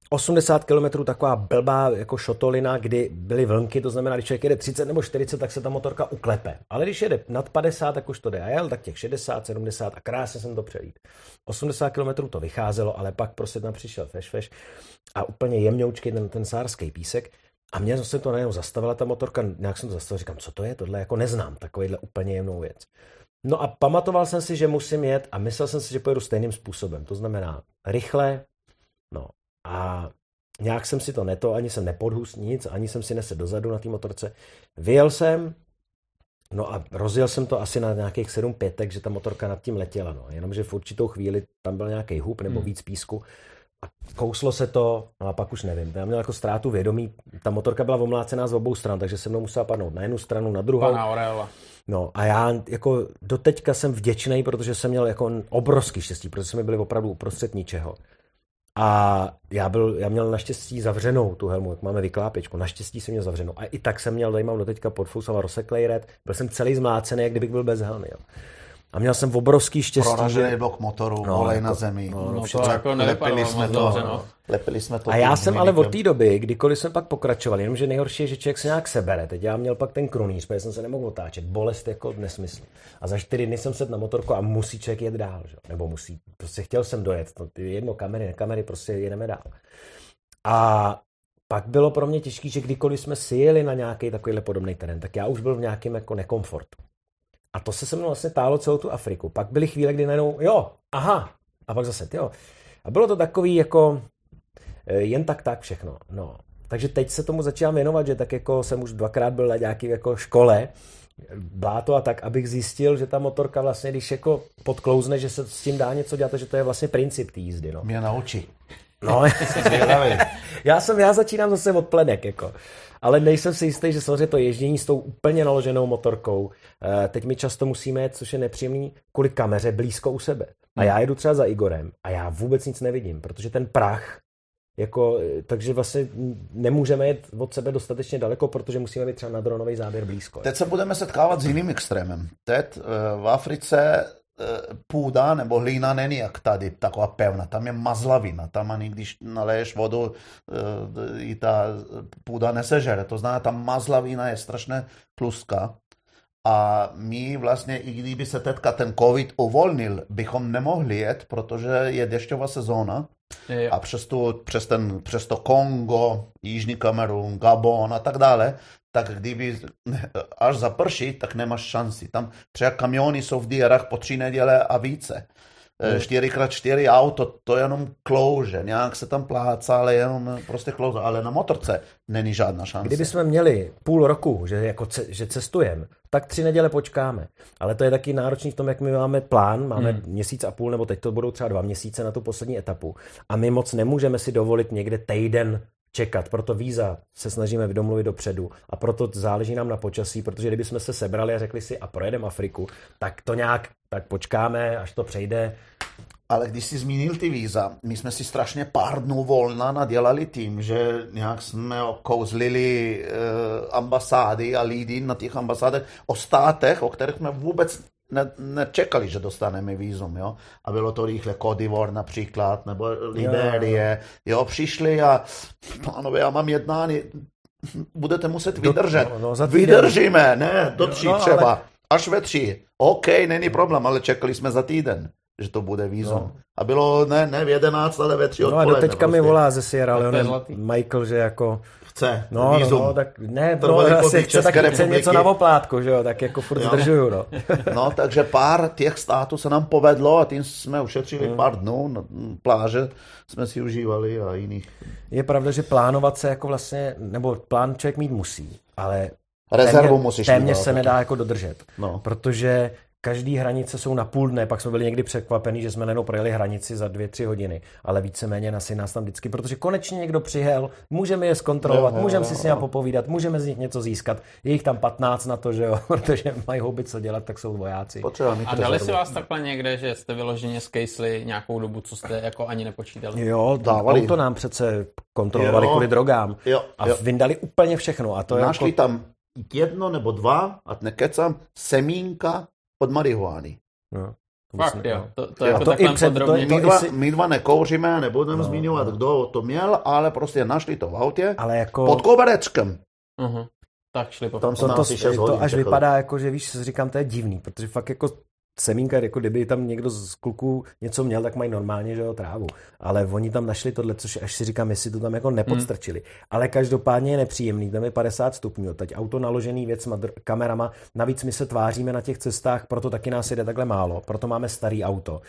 80 km taková blbá jako šotolina, kdy byly vlnky, to znamená, když člověk jede 30 nebo 40, tak se ta motorka uklepe. Ale když jede nad 50, tak už to jde. A jel tak těch 60, 70 a krásně jsem to přelít. 80 km to vycházelo, ale pak prostě tam přišel feš, feš a úplně jemňoučký ten, ten sárský písek. A mě se to najednou zastavila ta motorka, nějak jsem to zastavil, říkám, co to je, tohle jako neznám, takovýhle úplně jemnou věc. No a pamatoval jsem si, že musím jet a myslel jsem si, že pojedu stejným způsobem. To znamená rychle, a nějak jsem si to neto, ani jsem nepodhus nic, ani jsem si nese dozadu na té motorce. Vyjel jsem, no a rozjel jsem to asi na nějakých 7 pětek, že ta motorka nad tím letěla, no. Jenomže v určitou chvíli tam byl nějaký hub nebo hmm. víc písku a kouslo se to, no a pak už nevím. Já měl jako ztrátu vědomí, ta motorka byla omlácená z obou stran, takže se mnou musela padnout na jednu stranu, na druhou. Pana Aureola. No a já jako doteďka jsem vděčný, protože jsem měl jako obrovský štěstí, protože jsme byli opravdu uprostřed ničeho. A já, byl, já měl naštěstí zavřenou tu helmu, jak máme vyklápěčku. Naštěstí jsem měl zavřenou. A i tak jsem měl, tady mám doteďka pod a rozseklej red. Byl jsem celý zmlácený, jak kdybych byl bez helmy. Jo. A měl jsem obrovský štěstí. Proražený že... blok motoru, no, olej jako, na zemi. No, no, no to jako lepili jsme to, no. lepili jsme to. A já jsem ale od té doby, kdykoliv jsme pak pokračovali, jenomže nejhorší je, že člověk se nějak sebere. Teď já měl pak ten krunýř, protože jsem se nemohl otáčet. Bolest jako nesmysl. A za čtyři dny jsem sedl na motorku a musí člověk jet dál. Že? Nebo musí. Prostě chtěl jsem dojet. To, jedno kamery, ne kamery, prostě jedeme dál. A pak bylo pro mě těžké, že kdykoliv jsme si jeli na nějaký takovýhle podobný terén, tak já už byl v nějakém jako nekomfortu. A to se se mnou vlastně tálo celou tu Afriku. Pak byly chvíle, kdy najednou, jo, aha, a pak zase, jo. A bylo to takový jako eh, jen tak tak všechno. No. Takže teď se tomu začínám věnovat, že tak jako jsem už dvakrát byl na nějaký jako škole, bláto a tak, abych zjistil, že ta motorka vlastně, když jako podklouzne, že se s tím dá něco dělat, že to je vlastně princip té jízdy. No. Mě naučí. No, já jsem, já začínám zase od plenek, jako ale nejsem si jistý, že samozřejmě to ježdění s tou úplně naloženou motorkou, eh, teď my často musíme jet, což je nepříjemný, kvůli kameře blízko u sebe. A já jedu třeba za Igorem a já vůbec nic nevidím, protože ten prach jako, eh, takže vlastně nemůžeme jít od sebe dostatečně daleko, protože musíme mít třeba na dronový záběr blízko. Teď se budeme setkávat s jiným extrémem. Teď eh, v Africe půda nebo hlína není jak tady, taková pevná. Tam je mazlavina. Tam ani když naleješ vodu, eh, i ta půda nesežere. To znamená, ta mazlavina je strašně tluská. A my vlastně, i kdyby se teďka ten covid uvolnil, bychom nemohli jet, protože je dešťová sezóna. Je, a přes, tu, přes, ten, přes to Kongo, Jižní Kamerun, Gabon a tak dále, tak kdyby až zaprší, tak nemáš šanci. Tam třeba kamiony jsou v dierách po tři neděle a více. 4x4 eh, auto, to jenom klouže, nějak se tam plácá, ale jenom prostě klouže, ale na motorce není žádná šance. Kdyby jsme měli půl roku, že, jako ce, že cestujeme, tak tři neděle počkáme. Ale to je taky náročný v tom, jak my máme plán, máme hmm. měsíc a půl, nebo teď to budou třeba dva měsíce na tu poslední etapu. A my moc nemůžeme si dovolit někde týden čekat. Proto víza se snažíme domluvit dopředu a proto záleží nám na počasí, protože kdybychom se sebrali a řekli si a projedeme Afriku, tak to nějak, tak počkáme, až to přejde. Ale když jsi zmínil ty víza, my jsme si strašně pár dnů volna nadělali tím, že nějak jsme okouzlili e, ambasády a lidi na těch ambasádech o státech, o kterých jsme vůbec ne, nečekali, že dostaneme vízum, jo. A bylo to rychle Kodivor například, nebo Liberie, jo, přišli a pánové, já mám jednání, budete muset vydržet. Do, no, no, Vydržíme, ne, do tří no, třeba, ale... až ve tři. OK, není problém, ale čekali jsme za týden že to bude vízum. No. A bylo ne, ne v 11, ale ve 3 No a do teďka prostě. mi volá ze Sierra Leone Michael, že jako chce no, no. No, tak ne, no, asi chce, tak chce něco na oplátku, že jo, tak jako furt jo. zdržuju, no. no, takže pár těch států se nám povedlo a tím jsme ušetřili hmm. pár dnů, no, pláže jsme si užívali a jiných. Je pravda, že plánovat se jako vlastně, nebo plán člověk mít musí, ale Rezervu téměř, musíš téměř se nedá jako dodržet, no. protože každý hranice jsou na půl dne, pak jsme byli někdy překvapení, že jsme nejenom projeli hranici za dvě, tři hodiny, ale víceméně asi nás tam vždycky, protože konečně někdo přihel, můžeme je zkontrolovat, můžeme si s nimi popovídat, můžeme z nich něco získat. Je jich tam 15 na to, že jo, protože mají houby co dělat, tak jsou vojáci. A dali si vás takhle někde, že jste vyloženě skejsli nějakou dobu, co jste jako ani nepočítali? Jo, dávali. to nám přece kontrolovali jo, kvůli drogám jo, a jo. vyndali úplně všechno. A to Našli jako... tam jedno nebo dva, a nekecám, semínka od marihuány. No. Fakt, jo. To, to, jako to i před, podrobně. To, my, dva, my dva nekouříme, nebudeme no, zmiňovat, no. kdo to měl, ale prostě našli to v autě ale jako... pod koberečkem. Uh-huh. Tak šli po Tam to, to, to až vypadá jako, že víš, říkám, to je divný, protože fakt jako semínka, jako kdyby tam někdo z kluků něco měl, tak mají normálně, že jo, trávu. Ale oni tam našli tohle, což až si říkám, jestli to tam jako nepodstrčili. Hmm. Ale každopádně je nepříjemný, tam je 50 stupňů, teď auto naložený věcma, kamerama, navíc my se tváříme na těch cestách, proto taky nás jede takhle málo, proto máme starý auto.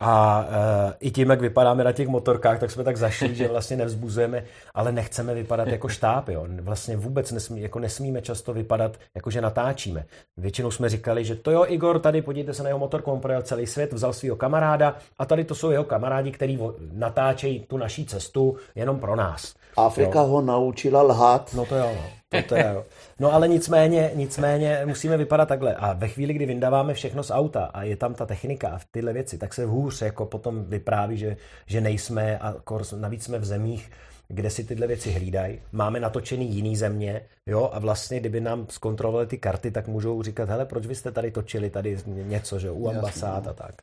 A uh, i tím, jak vypadáme na těch motorkách, tak jsme tak zašli, že vlastně nevzbuzujeme, ale nechceme vypadat jako štáb. Jo. Vlastně vůbec nesmí, jako nesmíme často vypadat, jako že natáčíme. Většinou jsme říkali, že to jo, Igor, tady podívejte se na jeho motorku, on projel celý svět, vzal svého kamaráda a tady to jsou jeho kamarádi, kteří natáčejí tu naší cestu jenom pro nás. Afrika jo. ho naučila lhát. No to jo, no. To, je, jo. No ale nicméně, nicméně musíme vypadat takhle. A ve chvíli, kdy vyndáváme všechno z auta a je tam ta technika a tyhle věci, tak se hůř jako potom vypráví, že, že nejsme a navíc jsme v zemích, kde si tyhle věci hlídají. Máme natočený jiný země, jo, a vlastně, kdyby nám zkontrolovali ty karty, tak můžou říkat, hele, proč vy jste tady točili tady něco, že u ambasád no. a tak.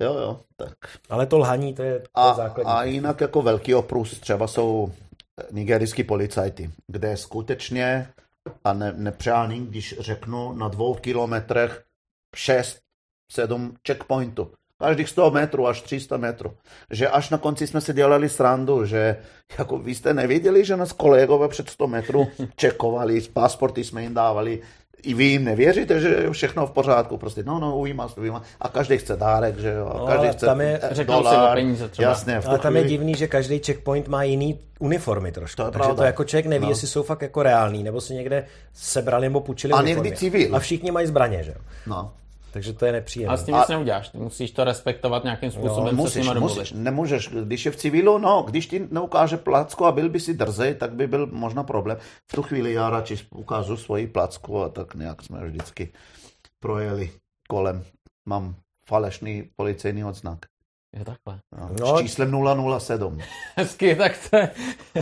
Jo, jo, tak. Ale to lhaní, to je, to a, základní. A jinak jako velký oprus třeba jsou nigerijský policajti, kde skutečně, a ne, nepřáním, když řeknu, na dvou kilometrech 6, 7 checkpointů. Každých 100 metrů až 300 metrů. Že až na konci jsme si dělali srandu, že jako vy jste neviděli, že nás kolegové před 100 metrů čekovali, pasporty jsme jim dávali, i vy jim nevěříte, že je všechno v pořádku, prostě no, no, ujímá se, ujímá. A každý chce dárek, že jo, no, každý chce tam je, dolar, si peníze třeba. Jasně, ale tam je divný, že každý checkpoint má jiný uniformy trošku. To Takže pravda. to jako člověk neví, no. jestli jsou fakt jako reální, nebo si někde sebrali nebo půjčili A někdy civil. A všichni mají zbraně, že jo. No. Takže to je nepříjemné. A s tím nic neuděláš. Ty musíš to respektovat nějakým způsobem, no, musíš, se musíš, nemůžeš. Když je v civilu, no, když ti neukáže placku a byl by si drzej, tak by byl možná problém. V tu chvíli já radši ukážu svoji placku a tak nějak jsme vždycky projeli kolem. Mám falešný policejní odznak. Je takhle. No, no, s číslem 007. Hezky, tak to je.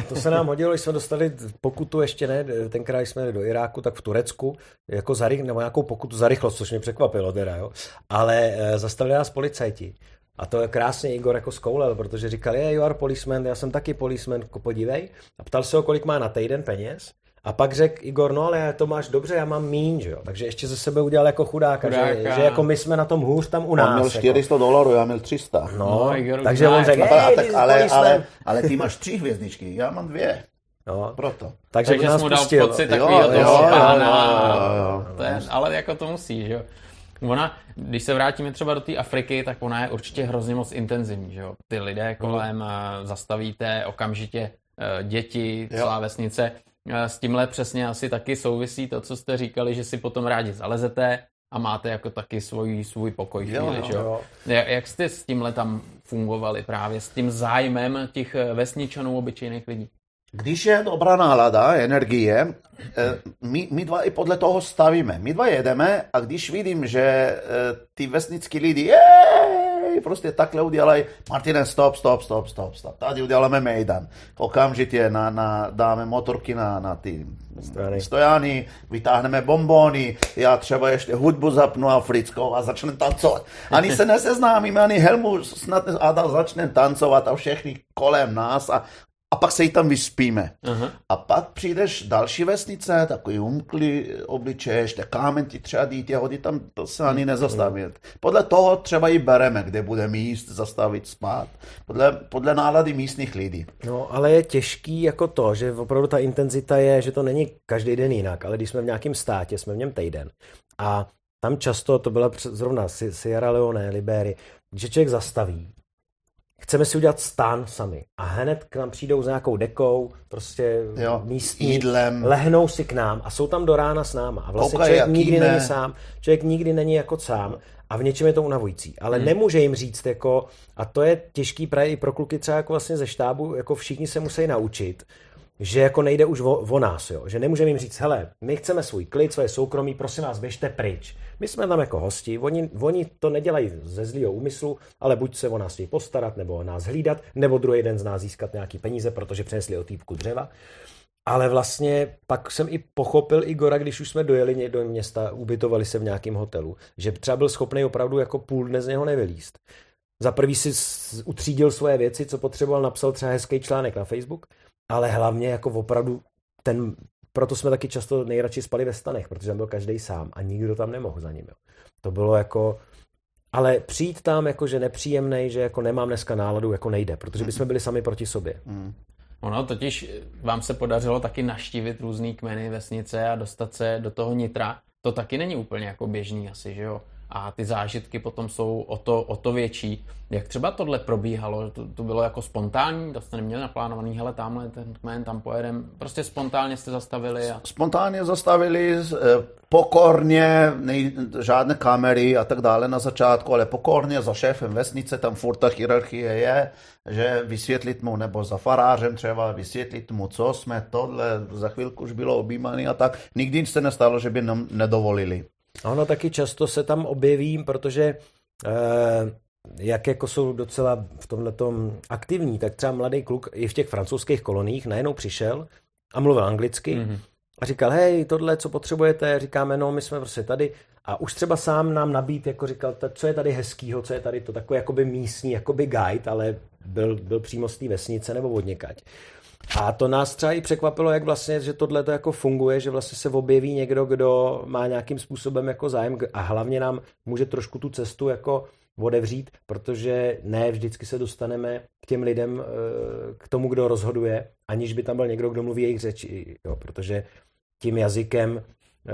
To se nám hodilo, když jsme dostali pokutu ještě ne, tenkrát jsme do Iráku, tak v Turecku, jako za, nebo nějakou pokutu za rychlost, což mě překvapilo teda, jo. Ale e, zastavili nás policajti. A to je krásně Igor jako skoulel, protože říkal, je, you are policeman, já jsem taky policeman, podívej. A ptal se ho, kolik má na týden peněz. A pak řekl Igor, no ale to máš dobře, já mám míň, že jo. Takže ještě ze sebe udělal jako chudáka, chudáka. Že, že, jako my jsme na tom hůř tam u nás. On měl 400 jako. dolarů, já měl 300. No, no Igor, takže on řekl, ale, tak, ale, ale, ale, ty máš tři hvězdičky, já mám dvě. No. Proto. Takže, takže nás mu dal pustil. pocit takového jo, toho jo, pána. Jo, jo, jo. ale jako to musí, že jo. Ona, když se vrátíme třeba do té Afriky, tak ona je určitě hrozně moc intenzivní, že jo. Ty lidé kolem mm. zastavíte okamžitě eh, děti, celá jo. vesnice s tímhle přesně asi taky souvisí to, co jste říkali, že si potom rádi zalezete a máte jako taky svůj, svůj pokoj. Jo, chvíli, jo, jo. Jak, jak jste s tímhle tam fungovali právě, s tím zájmem těch vesničanů, obyčejných lidí? Když je dobrá nálada, energie, eh, my, my dva i podle toho stavíme. My dva jedeme a když vidím, že eh, ty vesnický lidi, jej, prostě takhle udělají, Martine, stop, stop, stop, stop, stop. Tady uděláme mejdan. Okamžitě na, na, dáme motorky na, na ty Stojany. stojany, vytáhneme bombony, já třeba ještě hudbu zapnu africkou a začneme tancovat. Ani se neseznámíme, ani Helmu snad a začneme tancovat a všechny kolem nás a, a pak se jí tam vyspíme. Aha. A pak přijdeš další vesnice, takový umklý obličej, ještě kámen ti třeba dítě hodí tam, to se ani nezastaví. Podle toho třeba i bereme, kde budeme jíst, zastavit spát. Podle, podle nálady místních lidí. No, ale je těžký jako to, že opravdu ta intenzita je, že to není každý den jinak, ale když jsme v nějakém státě, jsme v něm týden. A tam často, to byla zrovna Si- Sierra Leone, Libery, že člověk zastaví, chceme si udělat stán sami a hned k nám přijdou s nějakou dekou, prostě Jo, místní, jídlem. lehnou si k nám a jsou tam do rána s náma. A vlastně Koukají, člověk nikdy jíme. není sám, člověk nikdy není jako sám a v něčem je to unavující. Ale hmm. nemůže jim říct jako, a to je těžký právě i pro kluky třeba jako vlastně ze štábu, jako všichni se musí naučit, že jako nejde už o, o nás, jo? že nemůžeme jim říct, hele, my chceme svůj klid, svoje soukromí, prosím vás, běžte pryč. My jsme tam jako hosti, oni, oni to nedělají ze zlýho úmyslu, ale buď se o nás chtějí postarat, nebo o nás hlídat, nebo druhý den z nás získat nějaký peníze, protože přinesli otýpku dřeva. Ale vlastně pak jsem i pochopil Igora, když už jsme dojeli do města, ubytovali se v nějakém hotelu, že třeba byl schopný opravdu jako půl dne z něho nevylíst. Za prvý si utřídil svoje věci, co potřeboval, napsal třeba hezký článek na Facebook, ale hlavně jako opravdu ten, proto jsme taky často nejradši spali ve stanech, protože tam byl každý sám a nikdo tam nemohl za ním. Jo. To bylo jako, ale přijít tam jako, že nepříjemný, že jako nemám dneska náladu, jako nejde, protože bychom byli sami proti sobě. Ono totiž vám se podařilo taky naštívit různý kmeny, vesnice a dostat se do toho nitra. To taky není úplně jako běžný asi, že jo? A ty zážitky potom jsou o to, o to větší. Jak třeba tohle probíhalo? To, to bylo jako spontánní? To jste neměli naplánovaný, hele, tamhle ten kmen, tam pojedem. Prostě spontánně jste zastavili a... Spontánně zastavili, eh, pokorně, nej, žádné kamery a tak dále na začátku, ale pokorně za šéfem vesnice, tam furt ta hierarchie je, že vysvětlit mu, nebo za farářem třeba vysvětlit mu, co jsme, tohle, za chvilku už bylo objímaný a tak. Nikdy se nestalo, že by nám nedovolili. A ono taky často se tam objeví, protože eh, jak jako jsou docela v tomhle aktivní, tak třeba mladý kluk i v těch francouzských koloních najednou přišel a mluvil anglicky mm-hmm. a říkal, hej, tohle, co potřebujete, říkáme, no, my jsme prostě tady a už třeba sám nám nabít, jako říkal, "Ta- co je tady hezkýho, co je tady to, takový jakoby místní, jakoby guide, ale byl, byl přímo z té vesnice nebo od někať. A to nás třeba i překvapilo, jak vlastně, že tohle to jako funguje, že vlastně se objeví někdo, kdo má nějakým způsobem jako zájem a hlavně nám může trošku tu cestu jako odevřít, protože ne vždycky se dostaneme k těm lidem, eh, k tomu, kdo rozhoduje, aniž by tam byl někdo, kdo mluví jejich řeči, jo, protože tím jazykem eh,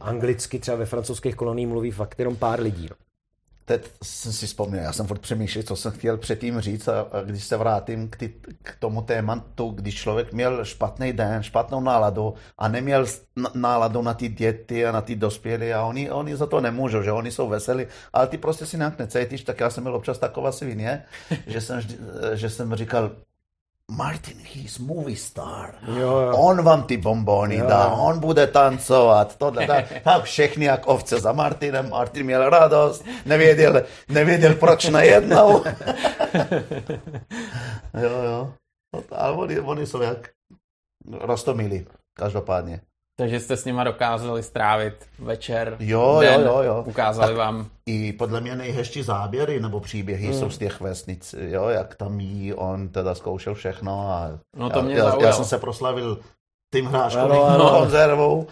anglicky třeba ve francouzských koloniích mluví fakt jenom pár lidí. No. Teď jsem si vzpomněl, já jsem furt přemýšlel, co jsem chtěl předtím říct a, a když se vrátím k, ty, k tomu tématu, když člověk měl špatný den, špatnou náladu a neměl náladu na ty děti a na ty dospělé a oni, oni za to nemůžou, že oni jsou veselí, ale ty prostě si nějak necítíš, tak já jsem byl občas taková svině, že jsem, že jsem říkal, Martin, he's movie star. Jo. On vam ti bomboni jo. da, on bude tancovat. To da, da, tak šehnijak ovce za Martinem, Martin mi je radost, ne vidjel, ne vidjel proč na jedna. jo, jo. Ali oni, oni su jak rastomili, každopadnje. Takže jste s nima dokázali strávit večer, Jo, den, jo, jo, jo. ukázali Tak- vám I podle mě nejhezčí záběry nebo příběhy Hmm. jsou z těch vesnic, jo, jak tam jí, on teda zkoušel všechno a No to já, mě já, zaujalo. já jsem se proslavil tím hráškou Ano, ano. konzervou.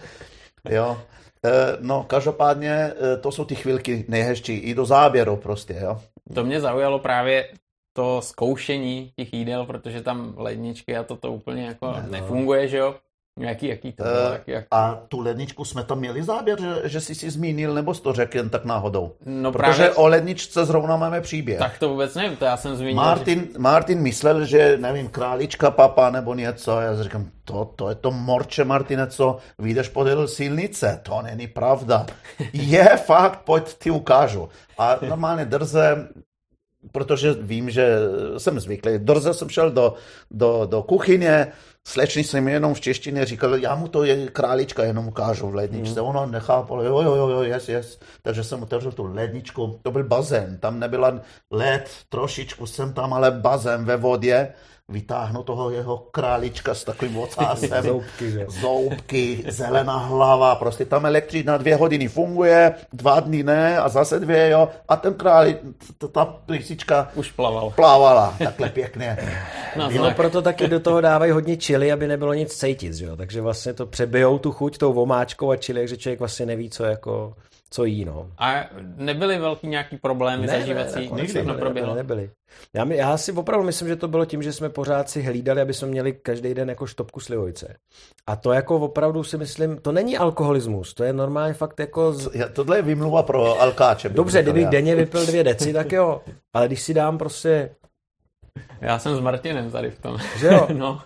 Jo. E, No, každopádně e, to jsou ty chvilky nejhezčí, i do záběru prostě, jo. To mě zaujalo právě to zkoušení těch jídel, protože tam ledničky a toto úplně jako nefunguje, že jo? Jaký, jaký to bylo? Eh, Jak, jak... A tu ledničku jsme tam měli záběr, že, že jsi si zmínil, nebo jsi to řekl jen tak náhodou? No Protože právě, o ledničce zrovna máme příběh. tak to vůbec nevím, to já jsem zmínil, že... Martin, Martin myslel, že nevím, králička papa nebo něco. Já říkám, to, to je to morče, Martine, co vyjdeš podél silnice. To není pravda. Je fakt, pojď, ti ukážu. A normálně drze, protože vím, že jsem zvyklý, drze jsem šel do, do, do kuchyně, slečny se mi jenom v češtině říkal, já mu to je králička jenom ukážu v ledničce. Mm. Ono nechápalo, jo, jo, jo, jo, yes, yes. Takže jsem otevřel tu ledničku, to byl bazén, tam nebyla led, trošičku jsem tam, ale bazén ve vodě vytáhnu toho jeho králička s takovým ocásem. Zoubky, že? Zoubky, zelená hlava, prostě tam elektřina dvě hodiny funguje, dva dny ne a zase dvě, jo. A ten králi, ta plísička Už plaval. plávala takhle pěkně. No, znak. proto taky do toho dávají hodně čili, aby nebylo nic cítit, že jo? Takže vlastně to přebijou tu chuť tou vomáčkou a čili, takže člověk vlastně neví, co jako, co jí, no. A nebyly velký nějaký problémy zažívací? nakonec Všechno nebyly, proběhlo. Nebyly. Já, mi, já si opravdu myslím, že to bylo tím, že jsme pořád si hlídali, aby jsme měli každý den jako štopku slivojce. A to jako opravdu si myslím, to není alkoholismus, to je normálně fakt jako... Z... Já- Tohle je výmluva pro alkáče. Dobře, kdybych já. denně vypil dvě deci, tak jo. Ale když si dám prostě, Já jsem s Martinem tady v tom. že jo, no.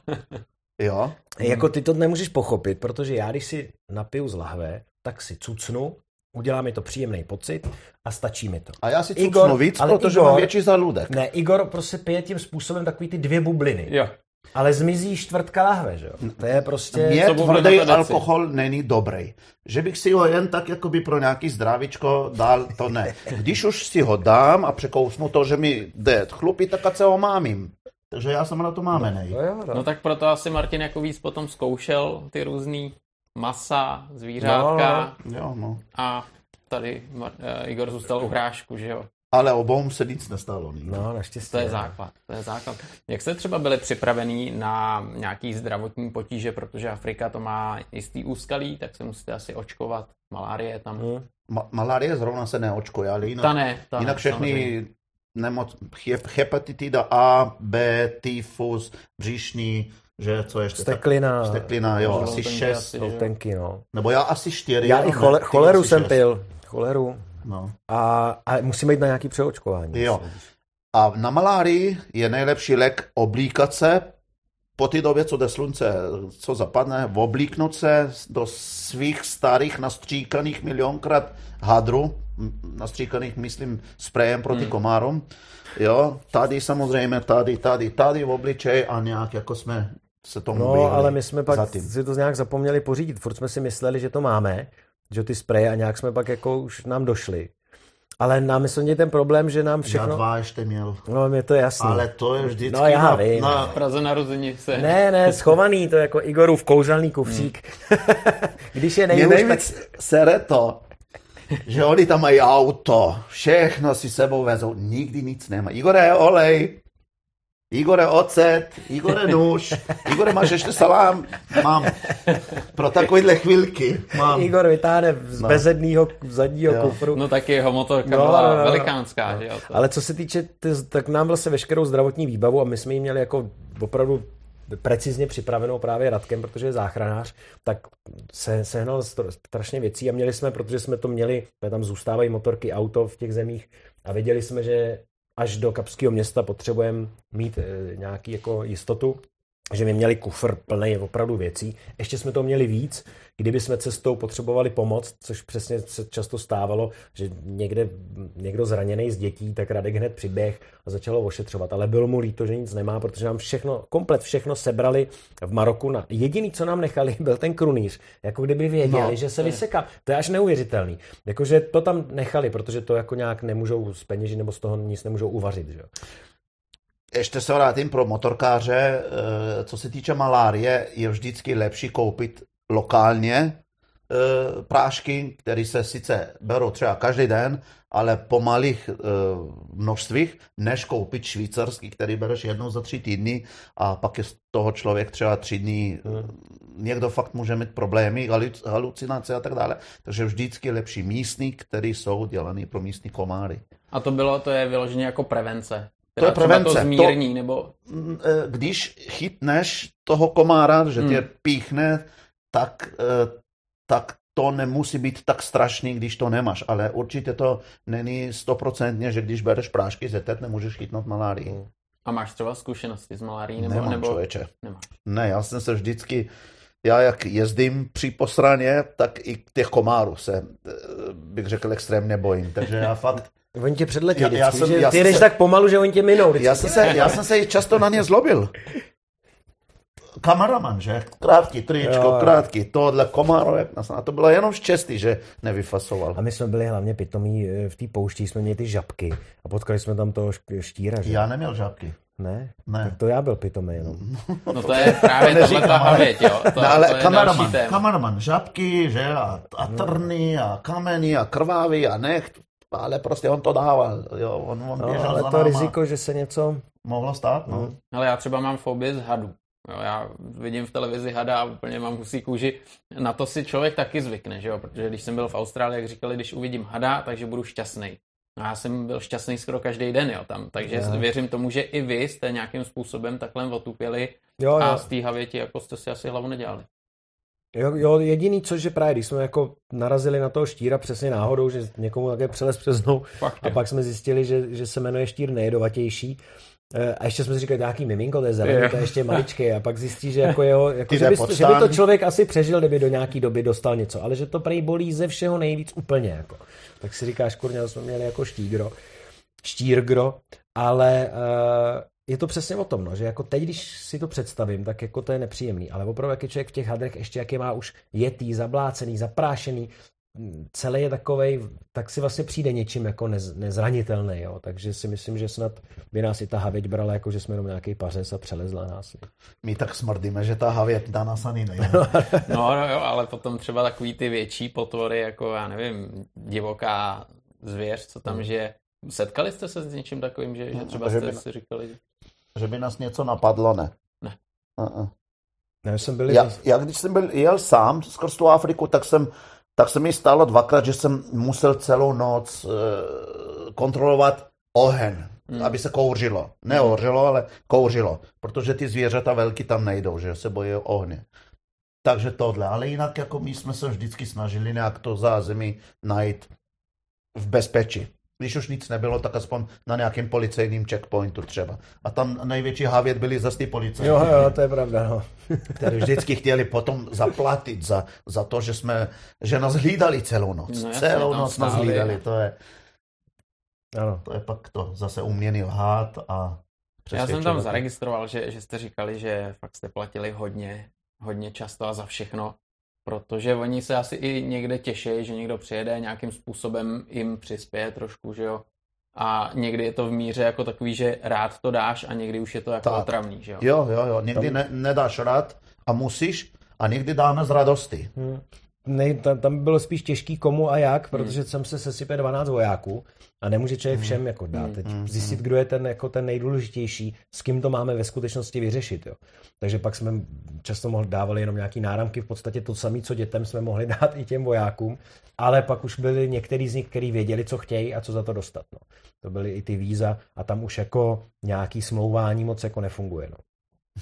Jo, Jako ty to nemůžeš pochopit, protože já když si napiju z lahve, tak si cucnu, udělá mi to příjemný pocit a stačí mi to. a já si Igor, víc, ale protože Igor- mám větší zaludek. Ne, Igor prostě pije tím způsobem takový ty dvě bubliny. Jo. Ale zmizí čtvrtka lahve, že jo? To je prostě... Mně bude tvrdý alkohol není dobrý. Že bych si ho jen tak jakoby pro nějaký zdravíčko dal, to ne. Když už si ho dám a překousnu to, že mi jde chlupy, tak se ho mámím. Takže já jsem na to mámenej. No jo, no. No tak proto asi Martin jako víc potom zkoušel ty různý masa, zvířátka Jo, no. a tady eh, Igor zůstal u hrášku, že jo? Ale obou se nic nestalo. nikdy. no, naštěstí. To je ne. základ, to je základ. Jak jste třeba byli připravení na nějaký zdravotní potíže, protože Afrika to má jistý úskalí, tak se musíte asi očkovat, malárie tam. Hm. Ma- malárie zrovna se neočkuje, ale jinak, Ta ne, ta jinak ne, všechny samozřejmě. nemoc, hep- hepatitida A, B, tyfus, břišní, že co ještě? Steklina, Steklina, jo, asi šest. asi, že jo. tenky, no. Nebo já asi čtyři. Já i chole, ne, choleru jsem šest. pil. Choleru. No. A, a musím jít na nějaký přeočkování. Jo. A na malárii je nejlepší lék oblíkat se po té době, co jde slunce, co zapadne, oblíknout se do svých starých nastříkaných milionkrát hadru, nastříkaných, myslím, sprejem proti Hmm. hmm. komárům. Jo, tady samozřejmě, tady, tady, tady v obličeji a nějak jako jsme se tomu No, vyhli ale my jsme pak si to nějak zapomněli pořídit. Furt jsme si mysleli, že to máme, že ty spreje a nějak jsme pak jako už nám došli. Ale nám myslím, že ten problém, že nám Já všechno... dva ještě měl. No, mě to je jasný. Ale to je vždycky No, já na, vím. Na, Praze narození se. Ne, ne, schovaný, to je jako Igorův kouzelný kufřík. Když je Mě nejhůř, tak... nejvíc sere to, že oni tam mají auto, všechno si sebou vezou, nikdy nic nemá. Igore, olej, Igore, ocet, Igore, nůž, Igore, máš ještě salám? Mám. Pro takovýhle chvilky mám. Igor vytáhne z No. bezedného zadního Jo. kufru. No tak jeho motorka No, byla no, no, no. velikánská, že jo? To- Ale co se týče, ty, tak nám vlastně veškerou zdravotní výbavu a my jsme ji měli jako opravdu precizně připravenou právě Radkem, protože je záchranář, tak se sehnal strašně věcí a měli jsme, protože jsme to měli, tam zůstávají motorky, auto v těch zemích a věděli jsme, že až do Kapského města potřebujeme mít e, nějaký jako jistotu, že my měli kufr plný opravdu věcí. Ještě jsme to měli víc, kdyby jsme cestou potřebovali pomoc, což přesně se často stávalo, že někde někdo zraněný z dětí, tak Radek hned přiběh a začalo ošetřovat. Ale bylo mu líto, že nic nemá, protože nám všechno, komplet všechno sebrali v Maroku. Na... Jediný, co nám nechali, byl ten krunýř. Jako kdyby věděli, No, že se vyseká. To je až neuvěřitelný. Jakože to tam nechali, protože to jako nějak nemůžou z peněží nebo z toho nic nemůžou uvařit. Že? Ještě se vrátím pro motorkáře. eh, Co se týče malárie, je vždycky lepší koupit lokálně eh, prášky, které se sice berou třeba každý den, ale po malých eh, množstvích, než koupit švýcarský, který bereš jednou za tři týdny a pak je z toho člověk třeba tři dny. Někdo fakt může mít problémy, haluc- halucinace a tak dále. Takže vždycky je lepší místní, které jsou dělané pro místní komáry. A to bylo, to je vyloženě jako prevence. To je prevence, To to- zmírní, nebo Mm, eh, když chytneš toho komára, že tě Hmm. píchne, tak, eh, tak to nemusí být tak strašný, když to nemáš, ale určitě to není stoprocentně, že když bereš prášky ze tet, nemůžeš chytnout malárii. a máš třeba zkušenosti s malárií, nebo, Nemám, nebo člověče. nemáš. Ne, já jsem se vždycky, já jak jezdím při posraně, tak i těch komárů se, eh, bych řekl, extrémně bojím. Takže já fakt, Oni tě předletí Já- vždycky, já jsem- že já ty jdeš se- tak pomalu, že oni tě minou. vždycky. já jsem se, já jsem se často na ně zlobil. kameraman, že? Krátký tričko, Jo, krátký tohle, komáro, jak nás, a to bylo jenom štěstí, že nevyfasoval. A my jsme byli hlavně pitomí eh, v té poušti, jsme měli ty žabky a potkali jsme tam toho štíra, že? Já neměl žábky. Ne? Ne. Tak to já byl pitomý jenom. No to je právě tahle ta havěť, jo. To, No, ale to je kameraman, kameraman, žabky, že? A, a trny, a kameny, a krvavý, a nech. Ale prostě on to dával, jo. On, on No, běžel ale za to náma. riziko, že se něco... Mohlo stát, no. Ale já třeba mám fobii z hadů. Jo, já vidím v televizi hada a úplně mám husí kůži. Na to si člověk taky zvykne, že jo? protože když jsem byl v Austrálii, jak říkali, když uvidím hada, takže budu šťastný. A já jsem byl šťastný skoro každý den, jo, tam. Takže Jo. věřím tomu, že i vy jste nějakým způsobem takhle otupěli Jo, a jo. z té havěti jako jste si asi hlavu nedělali. Jo, jo, jediný, což že právě, když jsme jako narazili na toho štíra přesně náhodou, že někomu také přelez přes nou, a pak jsme zjistili, že, že se jmenuje štír nejedovatější. Eh, A ještě jsme si říkali, nějaký miminko, to je zelený, Jo. to je ještě maličký. A pak zjistí, že, jako jeho, jako, že, by, že by to člověk asi přežil, kdyby do nějaký doby dostal něco. Ale že to prej bolí ze všeho nejvíc úplně. Jako. Tak si říkáš, kurňa, jsme měli jako štígro, štírgro, ale uh, je to přesně o tom, no, že jako teď, když si to představím, tak jako to je nepříjemný, ale opravdu, jak je člověk v těch hadrech, ještě jak je má už jetý, zablácený, zaprášený, celý je takovej, tak si vlastně přijde něčím jako nez, nezranitelný, jo. takže si myslím, že snad by nás i ta havěť brala, jako že jsme jenom nějaký pařez a přelezla nás. My tak smrdíme, že ta havěť na nás ani nejde. No, no jo, ale potom třeba takový ty větší potvory, jako já nevím, divoká zvěř, co tam žije. Setkali jste se s něčím takovým, že, že třeba že jste by- si říkali, že... že by nás něco napadlo, ne. Ne. Uh-uh. Ne, jsem byl, Já, já když jsem byl, jel sám skrz tu Afriku, tak jsem, tak se mi stalo dvakrát, že jsem musel celou noc uh, kontrolovat oheň, hmm. aby se kouřilo. Nehořilo, ale kouřilo, protože ty zvířata velký tam nejdou, že se bojí ohně. Takže tohle, ale jinak jako my jsme se vždycky snažili nějak to zázemí najít v bezpečí. Když už nic nebylo, tak aspoň na nějakém policejním checkpointu třeba. A tam největší havět byli zase ty policajti Jo, jo, to je pravda, no. který vždycky chtěli potom zaplatit za, za to, že jsme, že nás hlídali celou noc. No celou noc nás hlídali, to je, Ano. to je pak to zase uměný lhát a Já jsem tam zaregistroval, že, že jste říkali, že fakt jste platili hodně, hodně často a za všechno, protože oni se asi i někde těší, že někdo přijede nějakým způsobem jim přispěje trošku, že jo. A někdy je to v míře jako takový, že rád to dáš a někdy už je to jako Tak. otravný, že jo. Jo, jo, jo, někdy ne, nedáš rád a musíš a někdy dáme z radosti. Hmm. Ne, tam, tam bylo spíš těžký komu a jak, protože sem se sesype 12 vojáků a nemůže člověk všem jako dát. Teď zjistit, kdo je ten, jako ten nejdůležitější, s kým to máme ve skutečnosti vyřešit. Jo. Takže pak jsme často mohli dávali jenom nějaký náramky, v podstatě to samé, co dětem jsme mohli dát i těm vojákům, ale pak už byli některý z nich, kteří věděli, co chtějí a co za to dostat. No. To byly i ty víza a tam už jako nějaký smlouvání moc jako nefunguje. No.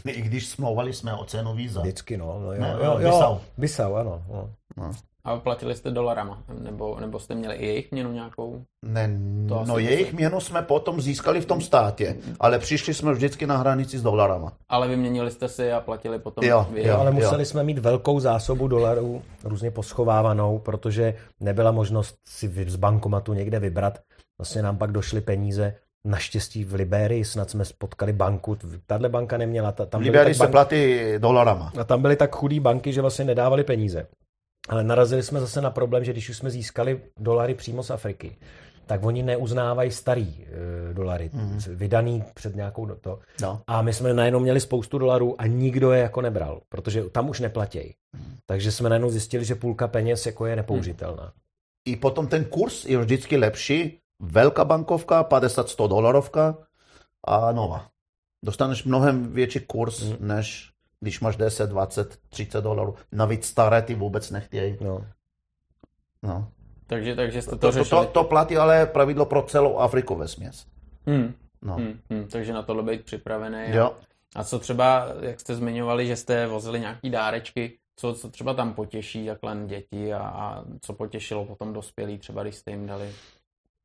My i když smlouvali jsme o cenu víza. Vždycky, no. no jo, Ne, jo, jo, Bissau, ano. No. No, A platili jste dolarama, nebo, nebo jste měli i jejich měnu nějakou? ne, To no jejich měnu jsme potom získali v tom státě, ale přišli jsme vždycky na hranici s dolarama. Ale vyměnili jste si a platili potom Jo, vy. jo. ale museli jsme mít velkou zásobu dolarů, různě poschovávanou, protože nebyla možnost si z bankomatu někde vybrat. Vlastně nám pak došly peníze, naštěstí v Liberii snad jsme spotkali banku, tahle banka neměla, ta, tam V Liberii se banky, platí dolarama. a tam byly tak chudý banky, že vlastně nedávali peníze. Ale narazili jsme zase na problém, že když už jsme získali dolary přímo z Afriky, tak oni neuznávají starý e, dolary, mm. vydaný před nějakou do- to. No. A my jsme najednou měli spoustu dolarů a nikdo je jako nebral, protože tam už neplatějí. Takže jsme najednou zjistili, že půlka peněz jako je nepoužitelná. I potom ten kurz je vždycky lepší. Velká bankovka, 50-100 dolarovka a nová. Dostaneš mnohem větší kurz, Hmm. než když máš 10, 20, 30 dolarů. Navíc staré ty vůbec nechtějí. No. No. Takže, takže jste to, To, to, řešili. to, to platí ale pravidlo pro celou Afriku ve směs. Hmm. No. Hmm, hmm, takže na to být připravený. a- Jo. A co třeba, jak jste zmiňovali, že jste vozili nějaký dárečky, co, co třeba tam potěší takhle děti a, a co potěšilo potom dospělí, třeba když jste jim dali.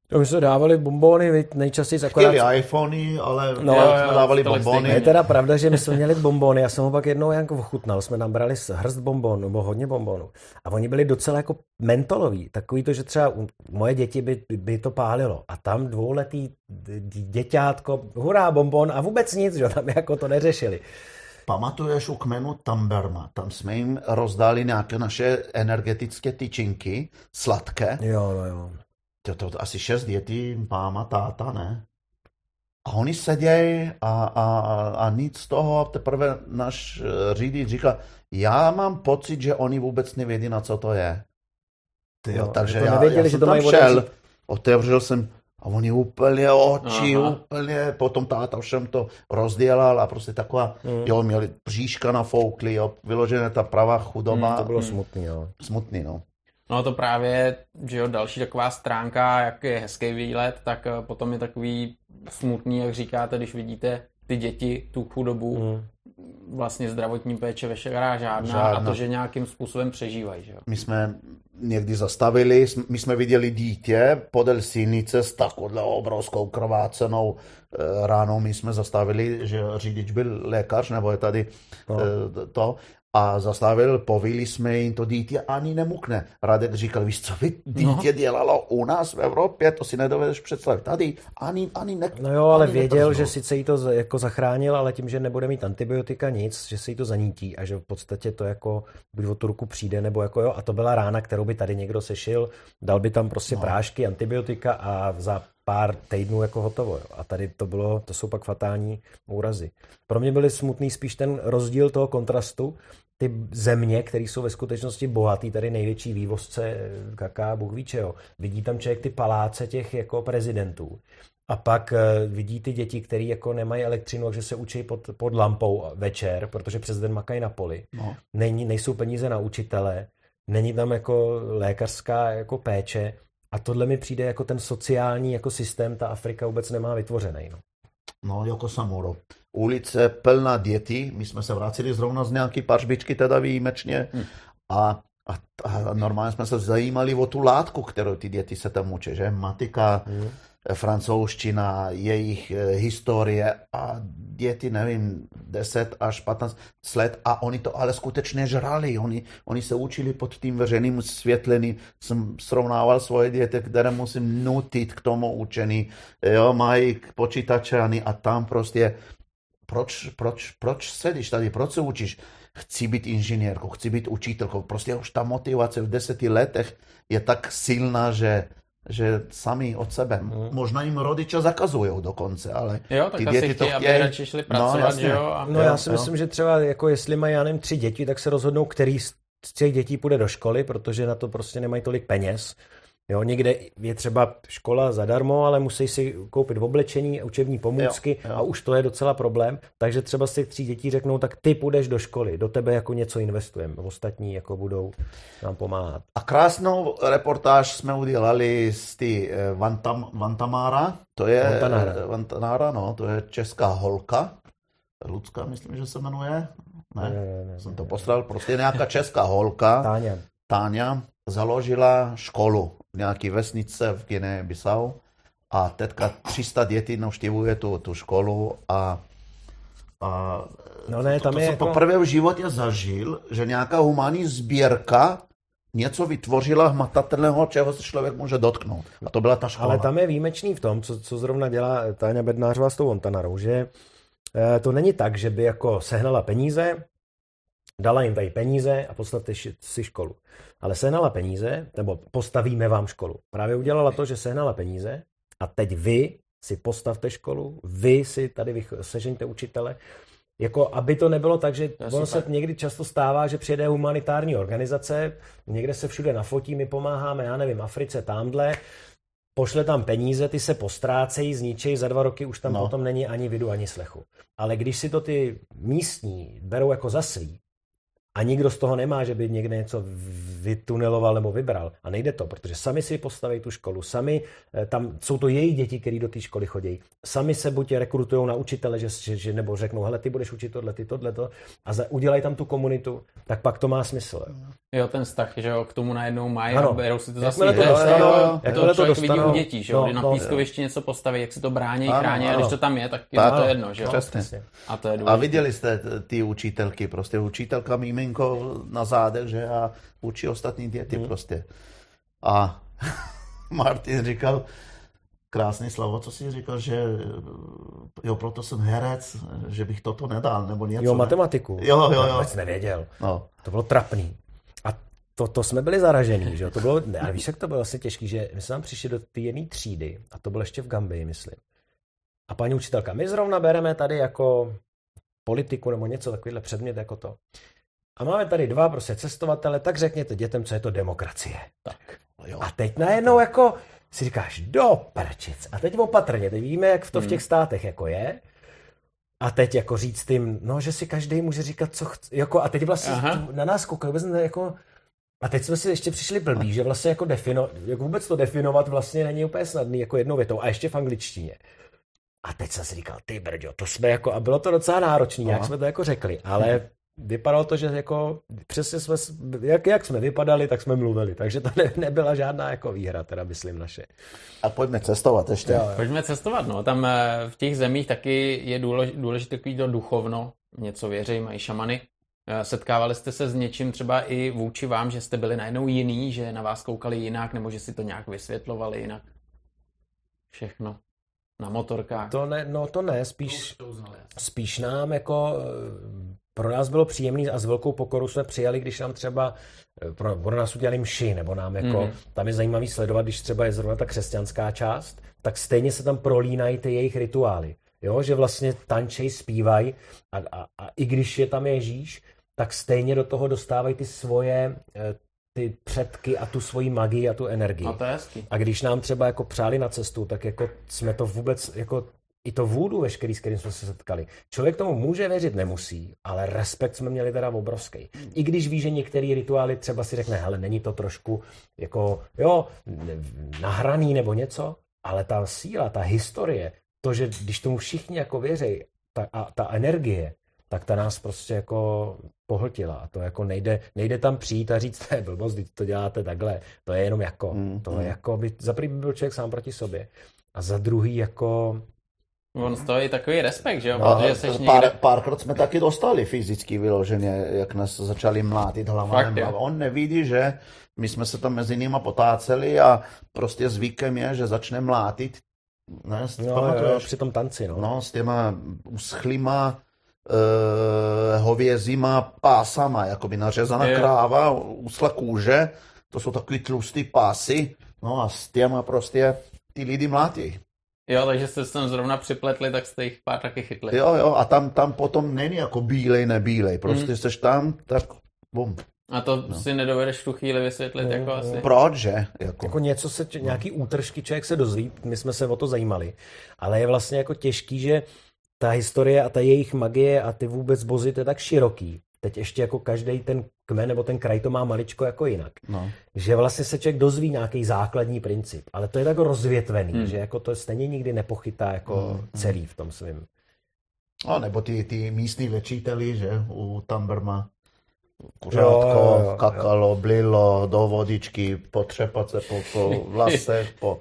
To my jsme dávali bombóny, nejčastěji akorát... Chtěli iPhony, ale No, no, jo, jo, dávali tolik bombony. Je teda pravda, že my jsme měli bombóny, já jsem ho pak jednou jako ochutnal, jsme nám brali hrst bombónů, nebo hodně bombónů. A oni byli docela jako mentolový, takový to, že třeba u moje děti by, by to pálilo. A tam dvouletý děťátko, hurá bombón a vůbec nic, že tam jako to neřešili. pamatuješ u kmenu Tamberma, tam jsme jim rozdali nějaké naše energetické tyčinky, sladké. Jo, no jo. To, to, to asi šest dětí, máma, táta, ne? A oni sedějí a, a, a nic z toho. A teprve náš eh, řidič říká, já mám pocit, že oni vůbec nevědí, na co to je. Tyjo, Jo, takže já, nevěděli, já že jsem to tam šel, otevřel jsem a oni úplně oči, Aha. úplně, potom táta všem to rozdělal a prostě taková, Mm. jo, měli bříška nafoukli, jo, vyložené ta pravá chudoba, Mm, To bylo Hmm. smutný, jo. smutný, no. No to právě, že jo, další taková stránka, jak je hezký výlet, tak eh, potom je takový smutný, jak říkáte, když vidíte ty děti, tu chudobu, Mm. vlastně zdravotní péče veškerá žádná, Žádná. a to, že nějakým způsobem přežívají, že jo. My jsme někdy zastavili, my jsme viděli dítě podél silnice s takovou obrovskou krvácenou eh, ránou. My jsme zastavili, že řidič byl lékař, nebo je tady No. eh, to, a zastavil, povili jsme jim to dítě, ani nemukne. Radek říkal, víš co by dítě dělalo u nás v Evropě, to si nedovedeš představit. Tady ani, ani ne, No jo, ale věděl, neprsnul. že sice jí to jako zachránil, ale tím, že nebude mít antibiotika nic, že se jí to zanítí a že v podstatě to jako buď o tu ruku přijde, nebo jako jo, a to byla rána, kterou by tady někdo sešil, dal by tam prostě No. prášky, antibiotika a za pár týdnů jako hotovo. Jo. A tady to bylo, to jsou pak fatální úrazy. Pro mě byly smutný spíš ten rozdíl toho kontrastu, ty země, které jsou ve skutečnosti bohatý, tady největší vývozce kaká, Bůh ví čeho. Vidí tam člověk ty paláce těch jako prezidentů. A pak eh, vidí ty děti, které jako nemají elektřinu, takže se učí pod, pod lampou večer, protože přes den makají na poli. No. Není, nejsou peníze na učitele, není tam jako lékařská jako péče. A tohle mi přijde jako ten sociální jako systém, ta Afrika vůbec nemá vytvořený. No. No, jako Samuro. Ulice plná dětí, my jsme se vraceli zrovna z nějaký pařbičky, teda výjimečně, a, a, a normálně jsme se zajímali o tu látku, kterou ty děti se tam učí, že? Matika, Mm. Francouzština, jejich eh, historie a děti, nevím, 10 až 15 let a oni to ale skutečně žrali. Oni, oni se učili pod tím veřejným světlením. Jsem srovnával svoje děti, které musím nutit k tomu učení. Jo, mají počítače a tam prostě proč, proč, proč sedíš tady, proč se učíš? Chci být inženýrkou, chci být učitelkou. Prostě už ta motivace v deseti letech je tak silná, že, že sami od sebe. Možná jim rodiče zakazují dokonce, ale Jo, tak ty asi děti to chtějí, aby chtějí. radši šli No, pracovat, jasně. že jo. A... No Jo, já si jo. myslím, že třeba jako jestli mají, já nevím, tři děti, tak se rozhodnou, který z těch dětí půjde do školy, protože na to prostě nemají tolik peněz. Jo, někde je třeba škola zadarmo, ale musí si koupit oblečení, učební pomůcky Jo, jo. a už to je docela problém. Takže třeba z těch tří dětí řeknou, tak ty půjdeš do školy, do tebe jako něco investujeme, ostatní jako budou nám pomáhat. A krásnou reportáž jsme udělali z ty eh, Vantam, Vantamara, to je Vantanara. eh, Vantanara, no, to je česká holka, Lucka, myslím, že se jmenuje, ne, Ne, ne, ne, jsem to ne. postral, prostě nějaká česká holka, Táňa. Táňa, založila školu v nějaké vesnice v Guinea Bissau a teďka 300 dětí navštěvuje tu, tu školu a, a No ne, to, tam to je jsem jako... poprvé v životě zažil, že nějaká humánní sbírka něco vytvořila hmatatelného, čeho se člověk může dotknout. A to byla ta škola. Ale tam je výjimečný v tom, co, co zrovna dělá Táňa Bednářová s tou Ontanarou, že eh, to není tak, že by jako sehnala peníze, dala jim tady peníze a postavte si školu. Ale sehnala peníze, nebo postavíme vám školu. Právě udělala to, že sehnala peníze a teď vy si postavte školu, vy si tady vych- sežeňte učitele, jako aby to nebylo tak, že ono se super. někdy často stává, že přijede humanitární organizace, někde se všude nafotí, my pomáháme, já nevím, Africe, tamhle, pošle tam peníze, ty se postrácejí, zničejí, za dva roky už tam no. potom není ani vidu, ani slechu. Ale když si to ty místní berou jako za svý, a nikdo z toho nemá, že by někde něco vytuneloval nebo vybral. A nejde to, protože sami si postaví tu školu, sami, eh, tam jsou to její děti, které do té školy chodí. Sami se buď rekrutují na učitele, že, že, že nebo řeknou, hele, ty budeš učit tohle, ty tohle, to, a udělají tam tu komunitu, tak pak to má smysl. Jo. Jo, ten vztah, že jo, k tomu najednou mají Ano. a berou si to za svý. to je dostanou, to- jo, to člověk vidí dostanou, u dětí, že jo, no, kdy na no. pískovišti něco postaví, jak si to brání, Ano, chrání, a ano. když to tam je, tak je to no. jedno, že jo. Přesně. A to je A viděli jste ty učitelky, prostě učitelka miminko na zádech, že a učí ostatní děti Hmm. prostě. A Martin říkal, krásný slovo, co jsi říkal, že jo, proto jsem herec, že bych toto nedal, nebo něco. Jo, ne? matematiku. Jo, jo, Já jo. vůbec nevěděl. No. To bylo trapný. To, to jsme byli zaražený, že jo? To bylo, ne, ale víš, jak to bylo vlastně těžký, že my jsme tam přišli do té jedné třídy, a to bylo ještě v Gambii, myslím. A paní učitelka, my zrovna bereme tady jako politiku nebo něco takovýhle předmět jako to. A máme tady dva prostě cestovatele, tak řekněte dětem, co je to demokracie. Tak. Jo. A teď najednou jako si říkáš, do prčic. A teď opatrně, teď víme, jak to v těch státech jako je. A teď jako říct tím, no, že si každý může říkat, co chce. Jako, a teď vlastně Aha. na nás koukají vůbec jako... A teď jsme si ještě přišli blbí, že vlastně jako, defino, jako vůbec to definovat vlastně není úplně snadný, jako jednou větou. A ještě v angličtině. A teď jsem si říkal, ty brďo, to jsme jako, a bylo to docela náročné, jak jsme to jako řekli, ale vypadalo to, že jako přesně jsme, jak, jak jsme vypadali, tak jsme mluvili, takže to ne, nebyla žádná jako výhra, teda myslím naše. A pojďme cestovat ještě. Jo, jo. Pojďme cestovat, no. Tam eh, v těch zemích taky je důlež- důležité takový to duchovno, něco věří, mají šamany. Eh, Setkávali jste se s něčím třeba i vůči vám, že jste byli najednou jiný, že na vás koukali jinak, nebo že si to nějak vysvětlovali jinak? Všechno. Na motorkách. To ne, no to ne, spíš, spíš nám jako eh, pro nás bylo příjemný a s velkou pokorou jsme přijali, když nám třeba eh, pro, pro nás udělali mši, nebo nám jako, mm. tam je zajímavý sledovat, když třeba je zrovna ta křesťanská část, tak stejně se tam prolínají ty jejich rituály. Jo, že vlastně tančej, zpívají a, a, a i když je tam Ježíš, tak stejně do toho dostávají ty svoje eh, ty předky a tu svoji magii a tu energii. No to je hezký. A když nám třeba jako přáli na cestu, tak jako jsme to vůbec, jako i to vůdu veškerý, s kterým jsme se setkali. Člověk tomu může věřit, nemusí, ale respekt jsme měli teda obrovský. I když ví, že některé rituály třeba si řekne, hele, není to trošku jako, jo, nahraný nebo něco, ale ta síla, ta historie, to, že když tomu všichni jako věří, ta, a ta energie, tak ta nás prostě jako pohltila. A to jako nejde, nejde tam přijít a říct, to je blbost, teď to děláte takhle. To je jenom jako, Mm, to mm. je jako, by, za prvý by byl člověk sám proti sobě. A za druhý jako, On stojí takový respekt, že jo, No, protože seš pár, někde... párkrát jsme taky dostali fyzicky vyloženě, jak nás začali mlátit hlavami. On nevidí, že my jsme se tam mezi nimi potáceli a prostě zvykem je, že začne mlátit. Ne, no, jo, při tom tanci, no. No, s těma uschlýma uh, hovězíma pásama, jakoby nařezaná Jo. kráva, usla kůže, to jsou takový tlustý pásy, no a s těma prostě ty lidi mlátí. Jo, takže jste se tam zrovna připletli, tak jste jich pár taky chytli. Jo, jo, a tam, tam potom není jako bílej, nebílej, prostě Mm. seš tam, tak bum. A to no. si nedovedeš v tu chvíli vysvětlit, No, jako no. asi. Proč, že? Jako, Jako něco se, nějaký útržky člověk se dozví, my jsme se o to zajímali, ale je vlastně jako těžký, že ta historie a ta jejich magie a ty vůbec bozy, to je tak široký. Teď ještě jako každý ten kmen nebo ten kraj to má maličko jako jinak. no. Že vlastně se člověk dozví nějaký základní princip, ale to je tak rozvětvený, Hmm. že jako to stejně nikdy nepochytá jako Hmm. celý v tom svým. no nebo ty, ty místní léčiteli, že, u Tamberma. Jo, Kuřátko, jo, jo, kakalo, blilo, do vodičky, potřepat se po, po vlasech, po...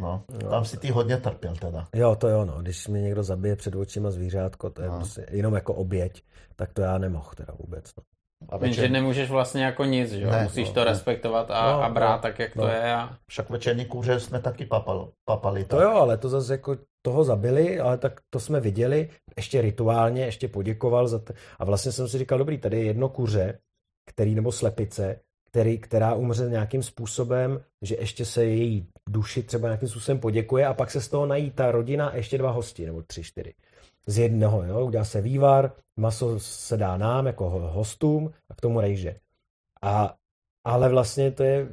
No, tam si ty hodně trpěl teda. Jo, to jo, no. Když mi někdo zabije před očima zvířátko, to je No. prostě jenom jako oběť, tak to já nemohl teda vůbec. No. A Jenže večer, nemůžeš vlastně jako nic, že jo? Ne, Musíš no, to ne. respektovat a, No, a brát no, tak, jak no. to je. A... však večerní kůře jsme taky papal, papali. To jo, ale to zase jako toho zabili, ale tak to jsme viděli, ještě rituálně, ještě poděkoval za to. A vlastně jsem si říkal, dobrý, tady je jedno kuře, který, nebo slepice, který, která umře nějakým způsobem, že ještě se její duši třeba nějakým způsobem poděkuje a pak se z toho nají ta rodina a ještě dva hosti, nebo tři, čtyři. Z jednoho, jo, udělá se vývar, maso se dá nám jako ho- hostům a k tomu rejže. A, ale vlastně to je,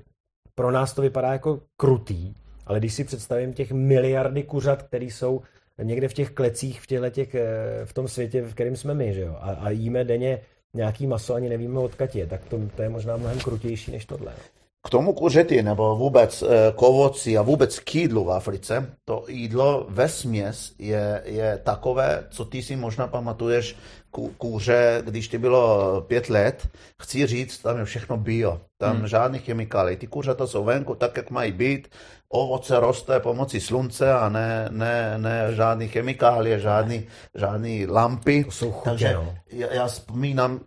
pro nás to vypadá jako krutý, ale když si představím těch miliardy kuřat, které jsou někde v těch klecích v, těch, eh, v tom světě, v kterém jsme my, že jo, a, a jíme denně nějaký maso, ani nevíme odkud je, tak to, to je možná mnohem krutější než tohle. K tomu kuřeti nebo vůbec eh, k ovoci a vůbec k jídlu v Africe, to jídlo ve směs je, je takové, co ty si možná pamatuješ ků- kůře, když ti bylo pět let, chci říct, tam je všechno bio, tam hmm. žádný chemikály, ty kuřata jsou venku tak, jak mají být, ovoce roste pomocí slunce a ne, ne, ne žádný chemikálie, žádný, žádný lampy. To jsou chutě, Takže no. já, já vzpomínám,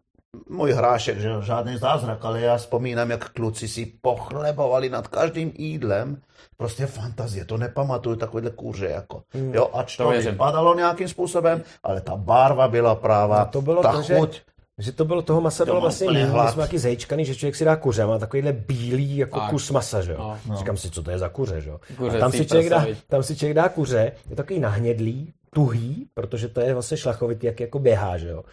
můj hrášek, že žádný zázrak, ale já vzpomínám, jak kluci si pochlebovali nad každým jídlem. Prostě fantazie, to nepamatuju takovýhle kůře, jako. Hmm. Jo, ač to, To vypadalo nějakým způsobem, ale ta barva byla prává, A to bylo ta to, že- chuť. Že to bylo, toho masa To bylo vlastně méně, my jsme taky zajíčkaný, že člověk si dá kuře, má takovýhle bílý jako Tak. kus masa, že jo. No. No. Říkám si, co to je za kuře, že jo. Kuřecí A tam si, člověk dá, tam si člověk dá kuře, je takový nahnědlý, tuhý, protože to je vlastně šlachovitý, jak jako běhá, že jo.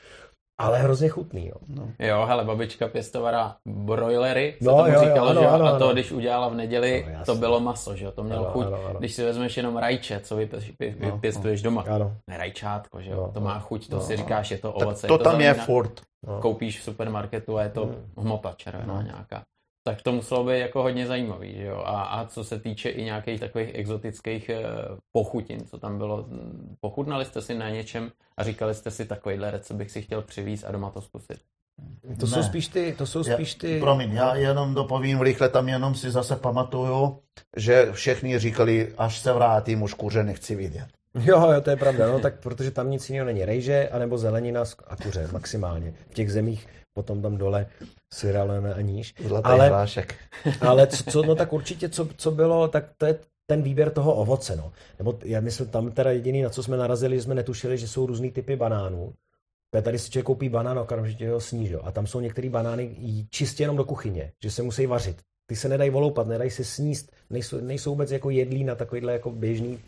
Ale hrozně chutný, jo. Jo, hele, babička pěstovala brojlery, se No, tomu jo, jo, říkalo, ano, že jo, ano, a to, ano. když udělala v neděli, No, to bylo maso, že jo, to mělo Ano, chuť. ano, ano. Když si vezmeš jenom rajče, co vy- No, vypěstuješ doma, Ano. ne rajčátko, že jo, No, to má chuť, to no, si říkáš, je to Tak ovoce, to je to tam je furt. koupíš v supermarketu a je to Hmm. hmota červená No. nějaká. Tak to muselo být jako hodně zajímavý, že jo. A, a co se týče i nějakých takových exotických eh, pochutin, co tam bylo, hm, pochutnali jste si na něčem a říkali jste si takovýhle recept bych si chtěl přivízt a doma to zkusit. To Ne. jsou spíš ty, to jsou spíš ty... Promiň, já jenom dopovím rychle, tam jenom si zase pamatuju, že všichni říkali, až se vrátím, už kuře nechci vidět. Jo, jo, to je pravda, no tak protože tam nic jiného není. Rejže, anebo zelenina a kuře maximálně. V těch zemích potom tam dole Sierra Leone a níž. Zlatý Ale, hrášek. ale co, co, no tak určitě, co, co bylo, tak to je ten výběr toho ovoce, no. Nebo já myslím, tam teda jediný, na co jsme narazili, že jsme netušili, že jsou různý typy banánů. Tady si člověk koupí banán a okamžitě ho sní, že jo. A tam jsou některé banány čistě jenom do kuchyně, že se musí vařit. Ty se nedají voloupat, nedají se sníst, nejsou, nejsou vůbec jako jedlí na takovýhle jako běžný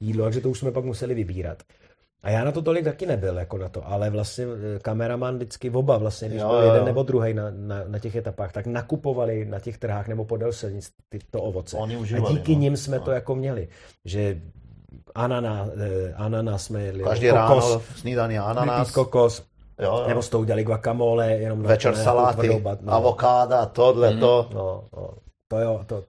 jídlo, takže to už jsme pak museli vybírat. A já na to tolik taky nebyl, jako na to, ale vlastně eh, kameraman vždycky oba vlastně, když Jo, byl jeden nebo druhý na, na, na, těch etapách, tak nakupovali na těch trhách nebo podél silnic ty, to ovoce. Oni a užívali, díky no. nim jsme No. to jako měli, že ananá, eh, ananas jsme jedli, Každý kokos, ráno snídaní ananas, kokos, jo, jo. nebo s tou udělali guacamole, jenom na večer saláty, no. avokáda, tohle, Mhm. to. No, no, to jo, to,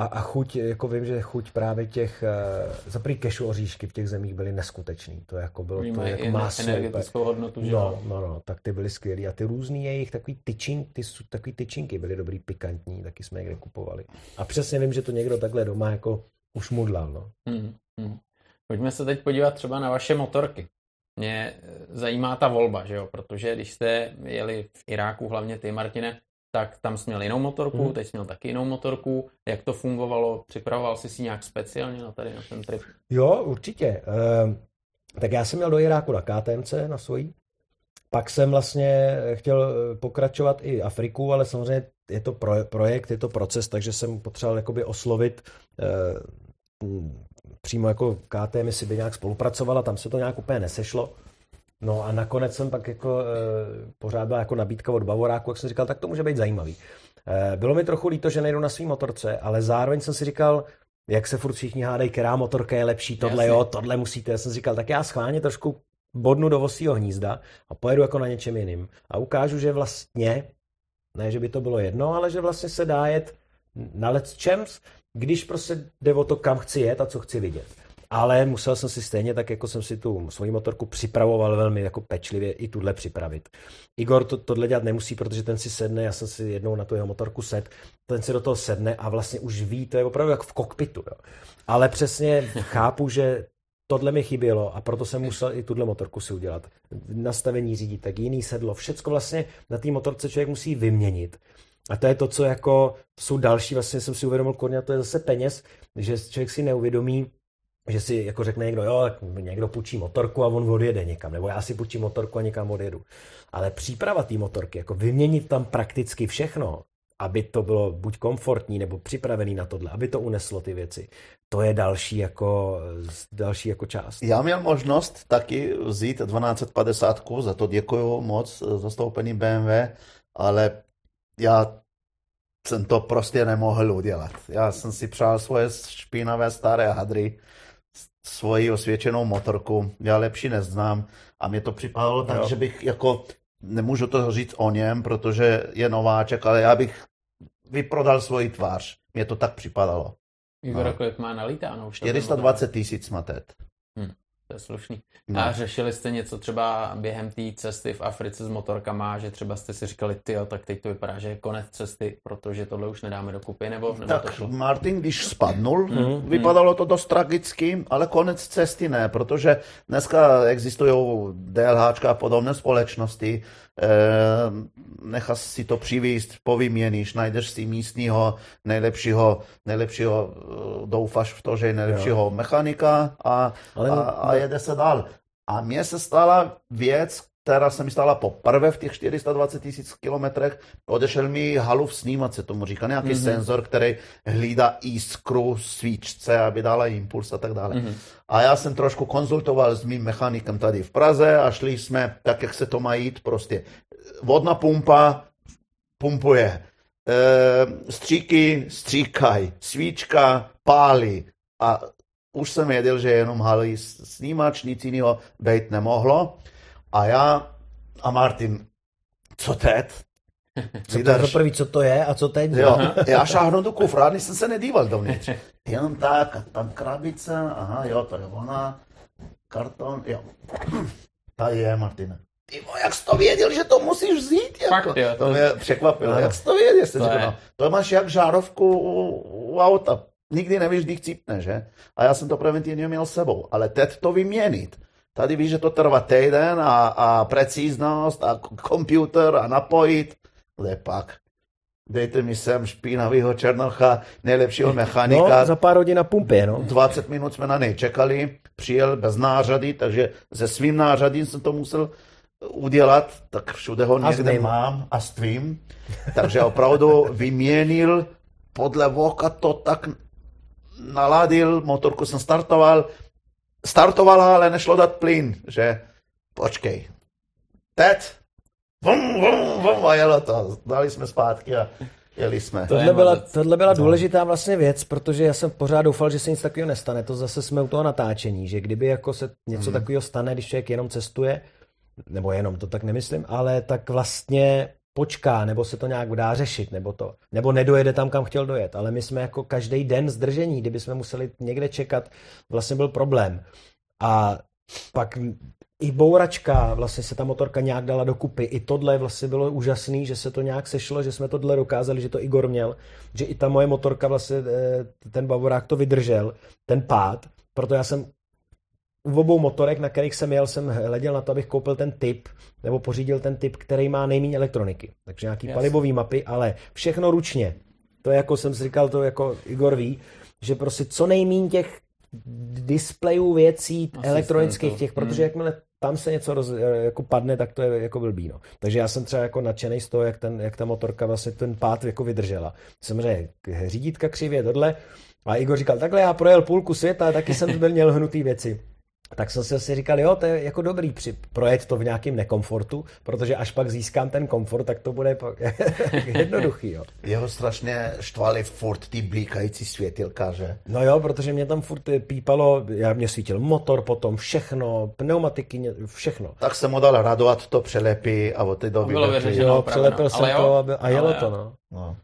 a, a chuť, jako vím, že chuť právě těch, uh, za prý kešu oříšky v těch zemích byly neskutečný, to jako bylo, Oni to jako máslo. energetickou hodnotu, že No, no, no, tak ty byly skvělý a ty různý jejich takový tyčin, ty, su- takový tyčinky byly dobrý, pikantní, taky jsme někde kupovali. A přesně vím, že to někdo takhle doma jako už mudlal, no. Hmm, hmm. Pojďme se teď podívat třeba na vaše motorky. Mě eh, zajímá ta volba, že jo, protože když jste jeli v Iráku, hlavně ty, Martine, tak tam jsi měl jinou motorku, Mhm. teď jsi měl taky jinou motorku. Jak to fungovalo? Připravoval jsi si nějak speciálně na tady na ten trip? Jo, určitě. Ehm, tak já jsem měl do Iráku na KTMC, na svojí. Pak jsem vlastně chtěl eh, pokračovat i Afriku, ale samozřejmě je to pro, projekt, je to proces, takže jsem potřeboval jakoby oslovit eh, m, přímo jako KTM, jestli by nějak spolupracovala, tam se to nějak úplně nesešlo. No a nakonec jsem pak jako, eh, pořád byla jako nabídka od Bavoráku, jak jsem říkal, tak to může být zajímavý. Eh, Bylo mi trochu líto, že nejdu na svý motorce, ale zároveň jsem si říkal, jak se furt všichni hádají, která motorka je lepší, tohle Jasně. jo, tohle musíte. Já jsem si říkal, tak já schválně trošku bodnu do vosího hnízda a pojedu jako na něčem jiným. A ukážu, že vlastně, ne, že by to bylo jedno, ale že vlastně se dá jet na let's champs, když prostě jde o to, kam chci jet a co chci vidět. Ale musel jsem si stejně, tak jako jsem si tu svoji motorku připravoval velmi jako pečlivě i tuhle připravit. Igor to, tohle dělat nemusí, protože ten si sedne, já jsem si jednou na tu jeho motorku set, ten si do toho sedne a vlastně už ví, to je opravdu jak v kokpitu. Jo. Ale přesně chápu, že tohle mi chybělo a proto jsem musel i tuhle motorku si udělat. Nastavení řídítek, jiný sedlo, všecko vlastně na té motorce člověk musí vyměnit. A to je to, co jako, jsou další, vlastně jsem si uvědomil, Korně, to je zase peněz, že člověk si neuvědomí, že si jako řekne někdo, jo, někdo půjčí motorku a on odjede někam, nebo já si půjčím motorku a někam odjedu. Ale příprava té motorky, jako vyměnit tam prakticky všechno, aby to bylo buď komfortní nebo připravený na tohle, aby to uneslo ty věci, to je další jako, další jako část. Já měl možnost taky vzít 1250, za to děkuju moc zastoupení BMW, ale já jsem to prostě nemohl udělat. Já jsem si přál svoje špinavé staré hadry, svoji osvědčenou motorku, já lepší neznám a mě to připadalo tak, Jo. že bych jako, nemůžu to říct o něm, protože je nováček, ale já bych vyprodal svoji tvář. Mně to tak připadalo. Igor, No. kolik má nalítáno? už to 420 tisíc matet. Hm. To je slušný. No. A řešili jste něco třeba během té cesty v Africe s motorkama, že třeba jste si říkali, ty, tak teď to vypadá, že je konec cesty, protože tohle už nedáme dokupy, nebo, nebo tak to šlo? Martin, když spadnul, mm, vypadalo to dost tragicky, ale konec cesty ne, protože dneska existují DLHčka a podobné společnosti, eh, nechá si to přivízt, povyměníš, najdeš si místního nejlepšího, nejlepšího eh, doufáš v to, že je nejlepšího jo. mechanika a, ale... a, a jede se dál. A mně se stala věc, která se mi stala poprvé v těch 420 tisíc kilometrech. Odešel mi halův snímat, se tomu říká, nějaký mm-hmm. senzor, který hlídá iskru svíčce, aby dala impuls a tak dále. Mm-hmm. A já jsem trošku konzultoval s mým mechanikem tady v Praze a šli jsme tak, jak se to má jít, prostě vodná pumpa pumpuje, e, stříky stříkaj, svíčka pálí a už jsem věděl, že jenom halý snímač, nic jiného být nemohlo. A já a Martin, co teď? Co to je prvý, co to je a co teď? Jo, já šáhnu do kufra, ani jsem se nedíval dovnitř. Jenom tak, a tam krabice, aha, jo, to je ona, karton, jo. Tady je, Martina. Ty jak jsi to věděl, že to musíš vzít? Jako? Fakt, jo, to, to mě překvapilo. Jak jsi to věděl? Jsi to, řekl, no, to máš jak žárovku u, u auta. Nikdy nevíš, kdy chcípne, že? A já jsem to preventivně měl s sebou. Ale teď to vyměnit. Tady víš, že to trvá týden a, a precíznost a komputer a napojit. Kde pak? Dejte mi sem špinavýho Černocha, nejlepšího mechanika. No, za pár hodin na pumpě, no. 20 minut jsme na něj čekali, přijel bez nářady, takže se svým nářadím jsem to musel udělat, tak všude ho někde a mám a s tvým. Takže opravdu vyměnil podle voka to tak naladil, motorku jsem startoval, startovala, ale nešlo dát plyn, že? Počkej, teď, vum, vum, vum, a jelo to, dali jsme zpátky a jeli jsme. Tohle byla, tohle byla důležitá vlastně věc, protože já jsem pořád doufal, že se nic takového nestane. To zase jsme u toho natáčení, že kdyby jako se něco mm. takového stane, když člověk jenom cestuje, nebo jenom, to tak nemyslím, ale tak vlastně počká, nebo se to nějak dá řešit, nebo to, nebo nedojede tam, kam chtěl dojet. Ale my jsme jako každý den zdržení, kdyby jsme museli někde čekat, vlastně byl problém. A pak i bouračka, vlastně se ta motorka nějak dala dokupy. I tohle vlastně bylo úžasný, že se to nějak sešlo, že jsme tohle dokázali, že to Igor měl, že i ta moje motorka vlastně, eh, ten bavorák to vydržel, ten pád, proto já jsem u obou motorek, na kterých jsem jel, jsem hleděl na to, abych koupil ten typ, nebo pořídil ten typ, který má nejméně elektroniky. Takže nějaký yes. palivový mapy, ale všechno ručně. To je jako jsem si říkal, to jako Igor ví, že prostě co nejméně těch displejů věcí Asi elektronických těch, protože hmm. jakmile tam se něco roz, jako padne, tak to je jako blbý. No. Takže já jsem třeba jako nadšený z toho, jak, ten, jak ta motorka vlastně ten pád jako vydržela. Samozřejmě řídítka křivě, tohle. A Igor říkal, takhle já projel půlku světa, taky jsem byl měl hnutý věci tak jsem si asi říkal, jo, to je jako dobrý při projet to v nějakém nekomfortu, protože až pak získám ten komfort, tak to bude jednoduchý, jo. Jeho strašně štvali furt ty blíkající světilka, že? No jo, protože mě tam furt pípalo, já mě svítil motor, potom všechno, pneumatiky, všechno. Tak jsem mu dal radovat to přelepí a od té doby... Bylo vyřešeno, jo, přelepil jsem to a jelo to, no. no.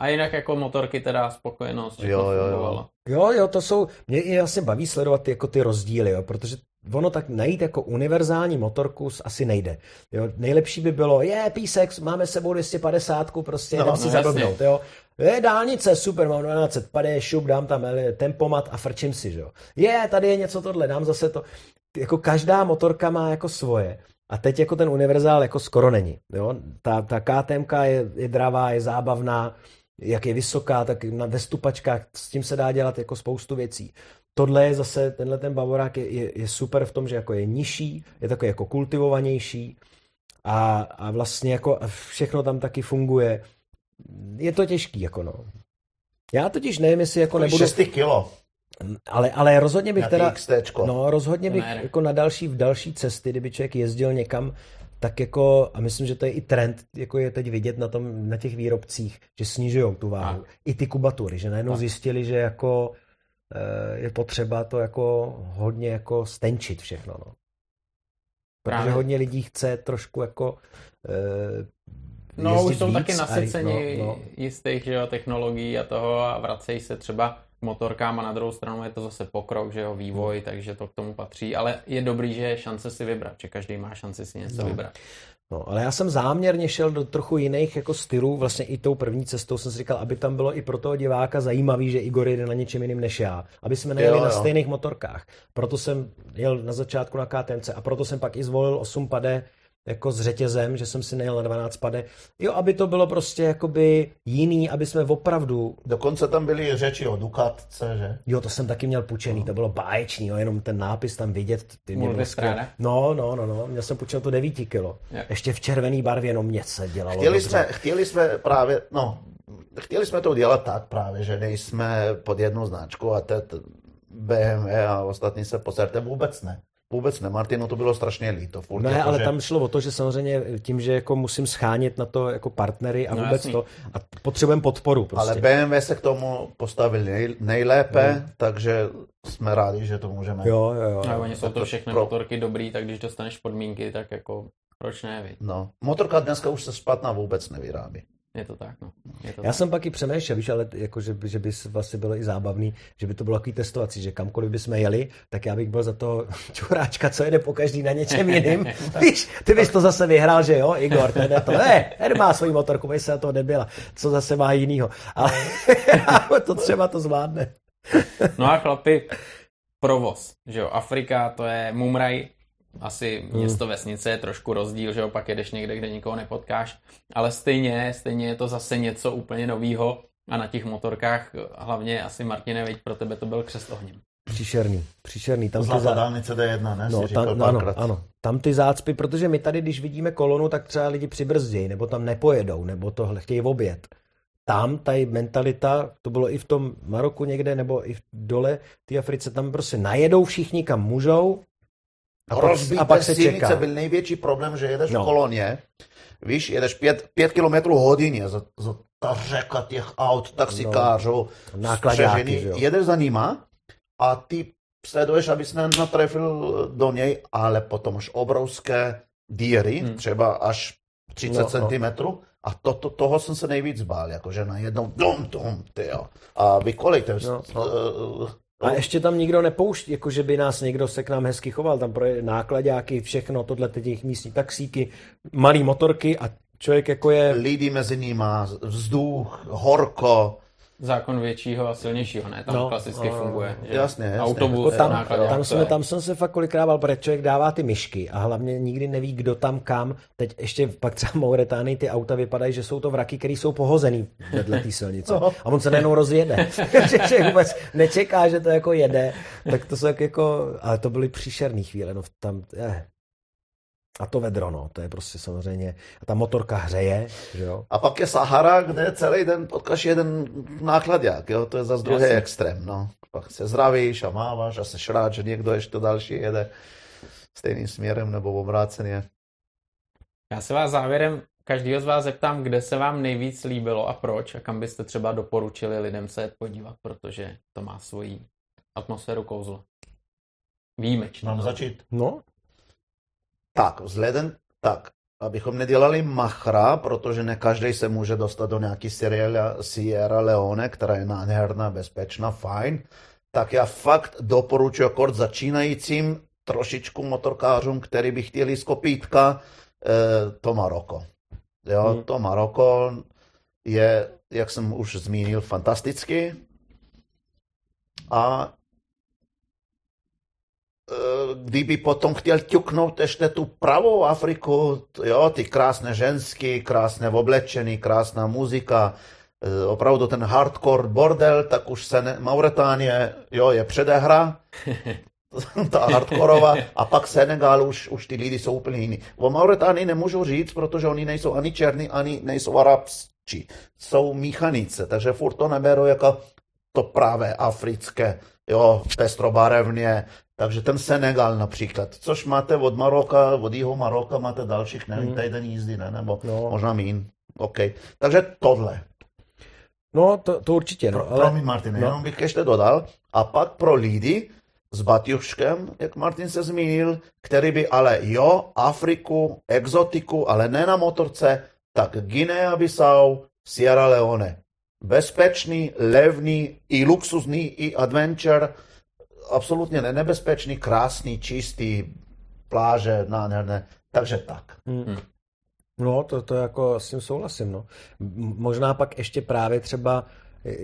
A jinak jako motorky teda spokojenost, jo, jo, jo. jo, jo, to jsou, mě i vlastně baví sledovat ty, jako ty rozdíly, jo, protože ono tak najít jako univerzální motorku asi nejde. Jo, nejlepší by bylo, je, písek, máme sebou 250, prostě no, jdem si no, zablbnout, jo. Je dálnice, super, mám 12, pade, šup, dám tam tempomat a frčím si, že jo. Je, tady je něco tohle, dám zase to. Jako každá motorka má jako svoje. A teď jako ten univerzál jako skoro není. Jo? Ta, ta KTM je, je dravá, je zábavná, jak je vysoká, tak na, ve stupačkách s tím se dá dělat jako spoustu věcí. Tohle je zase, tenhle ten bavorák je, je, je super v tom, že jako je nižší, je takový jako kultivovanější a, a vlastně jako všechno tam taky funguje. Je to těžký, jako no. Já totiž nevím, jestli jako nebudu... 6 kilo. Ale, ale rozhodně bych teda... No, rozhodně bych jako na další, v další cesty, kdyby člověk jezdil někam, tak jako, a myslím, že to je i trend, jako je teď vidět na, tom, na těch výrobcích, že snižují tu váhu. A. I ty kubatury, že najednou a. zjistili, že jako eh, je potřeba to jako hodně jako stenčit všechno, no. Protože Právě. hodně lidí chce trošku jako eh, No, už jsou taky nasyceni no, no. jistých že jo, technologií a toho a vracejí se třeba motorkám a na druhou stranu je to zase pokrok, že jo, vývoj, takže to k tomu patří, ale je dobrý, že je šance si vybrat, že každý má šanci si něco No. vybrat. No, ale já jsem záměrně šel do trochu jiných jako stylů, vlastně i tou první cestou jsem si říkal, aby tam bylo i pro toho diváka zajímavý, že Igor jede na něčem jiným než já, aby jsme nejeli Jo, na jo. stejných motorkách. Proto jsem jel na začátku na KTMC a proto jsem pak i zvolil 8 pade jako s řetězem, že jsem si nejel na 12 pade. Jo, aby to bylo prostě jakoby jiný, aby jsme opravdu Dokonce tam byly řeči o Dukatce, že? Jo, to jsem taky měl půjčený, to bylo báječný, jo, jenom ten nápis tam vidět. Ty mě skvělé. No, no, no, no, měl jsem půjčil to 9 kilo. Jo. Ještě v červený barvě, jenom mě se dělalo Chtěli dobře. jsme, chtěli jsme právě, no, chtěli jsme to udělat tak právě, že nejsme pod jednu značku a teď BMW a ostatní se poserte vůbec ne. Vůbec ne, Martinu to bylo strašně líto. Furt Ne, jako, ale že- tam šlo o to, že samozřejmě tím, že jako musím schánět na to jako partnery a No, vůbec jasný. to a potřebujeme podporu prostě. Ale BMW se k tomu postavili nej, nejlépe, takže jsme rádi, že to můžeme. Jo, jo, jo. A oni jsou to všechny pro- motorky dobrý, tak když dostaneš podmínky, tak jako proč ne? No. Motorka dneska už se špatná vůbec nevyrábí. Je to tak, no. Je to Já tak. jsem pak i přemýšlel, víš, ale jako, že, by- že by vlastně bylo i zábavný, že by to bylo takový testovací, že kamkoliv bychom jeli, tak já bych byl za toho čuráčka, co jede po každý na něčem jiným. víš, ty bys to zase vyhrál, že jo, Igor, ten to, ne, ten má svoji motorku, vy se na to nebyla, co zase má jinýho. Ale to třeba to zvládne. No a chlapi, provoz, že jo, Afrika to je Mumraj, asi Hmm. město, vesnice je trošku rozdíl, že jo, pak jedeš někde, kde nikoho nepotkáš, ale stejně, stejně je to zase něco úplně novýho a na těch motorkách, hlavně asi Martine, veď pro tebe to byl křest ohněm. Příšerný, příšerný. Tam ty Zlatá za... dálnice D1, ne? No, tam, ano, párkrát. ano, tam ty zácpy, protože my tady, když vidíme kolonu, tak třeba lidi přibrzdějí, nebo tam nepojedou, nebo tohle chtějí obět. Tam ta mentalita, to bylo i v tom Maroku někde, nebo i v dole té Africe, tam prostě najedou všichni, kam můžou, a pak, Rozbité a pak se silnice čeká. byl největší problém, že jedeš No. v koloně, víš, jedeš pět, pět kilometrů hodině, za, za ta řeka těch aut, taxikářů, No, střežený, jo. jedeš za nima a ty sleduješ, aby se nenatrefil do něj, ale potom už obrovské díry, Hmm. třeba až 30 No, no. cm. A to, to, toho jsem se nejvíc bál, jakože najednou dum, dum, tyjo. A vy kolik? To je, No, uh, A ještě tam nikdo nepouští, jako že by nás někdo se k nám hezky choval, tam pro nákladáky, všechno, tohle ty těch místní taxíky, malý motorky a člověk jako je... lidi mezi nima, vzduch, horko, Zákon většího a silnějšího, ne? Tam No, klasicky no, funguje. že jasně, jasně. Autobus, Jako tam, nákladák, tam, jsme, je. tam jsem se fakt kolikrát bál, protože člověk dává ty myšky a hlavně nikdy neví, kdo tam kam. Teď ještě pak třeba v Mauretánii ty auta vypadají, že jsou to vraky, které jsou pohozený vedle té silnice. No. A on se najednou rozjede. že člověk vůbec nečeká, že to jako jede. Tak to jsou jak jako, ale to byly příšerné chvíle. No, tam, eh. A to vedro, no, to je prostě samozřejmě, a ta motorka hřeje, že jo. A pak je Sahara, kde celý den potkáš jeden nákladák, jo? to je zase druhý Jasně. extrém. No. Pak se zdravíš a máváš a seš rád, že někdo ještě další jede stejným směrem nebo obráceně. Já se vás závěrem každýho z vás zeptám, kde se vám nejvíc líbilo a proč a kam byste třeba doporučili lidem se podívat, protože to má svoji atmosféru kouzlo. Výjimečně. Mám začít? No, Tak, vzhledem, tak, abychom nedělali machra, protože ne každý se může dostat do nějaký Sierra, Sierra Leone, která je nádherná, bezpečná, fajn, tak já fakt doporučuji kort začínajícím trošičku motorkářům, který by chtěli z kopítka, eh, to Maroko. Jo, Hmm. to Maroko je, jak jsem už zmínil, fantastický. A kdyby potom chtěl ťuknout ještě tu pravou Afriku, jo, ty krásné ženský, krásné oblečený, krásná muzika, eh, opravdu ten hardcore bordel, tak už se ne, Mauritánie, jo, je předehra, ta hardkorová, a pak Senegal už, už ty lidi jsou úplně jiný. O Mauritánii nemůžu říct, protože oni nejsou ani černí, ani nejsou arabští. Jsou míchanice, takže furt to neberu jako to právě africké, jo, pestrobarevně, takže ten Senegal například, což máte od Maroka, od jihu Maroka máte dalších, nevím, Hmm. týden jízdy, ne, nebo No. možná mín, OK. Takže tohle. no to, to určitě, no. Pro, ale, Promiň, Martin, no. jenom bych ještě dodal. A pak pro lidi s Baťuškem, jak Martin se zmínil, který by ale jo, Afriku, exotiku, ale ne na motorce, tak Guinea Bissau, Sierra Leone. bezpečný, levný, i luxusní, i adventure, absolutně nebezpečný, krásný, čistý, pláže, nádherné. Takže tak. Hmm. No, to, to jako s tím souhlasím. No. Možná pak ještě právě třeba eh,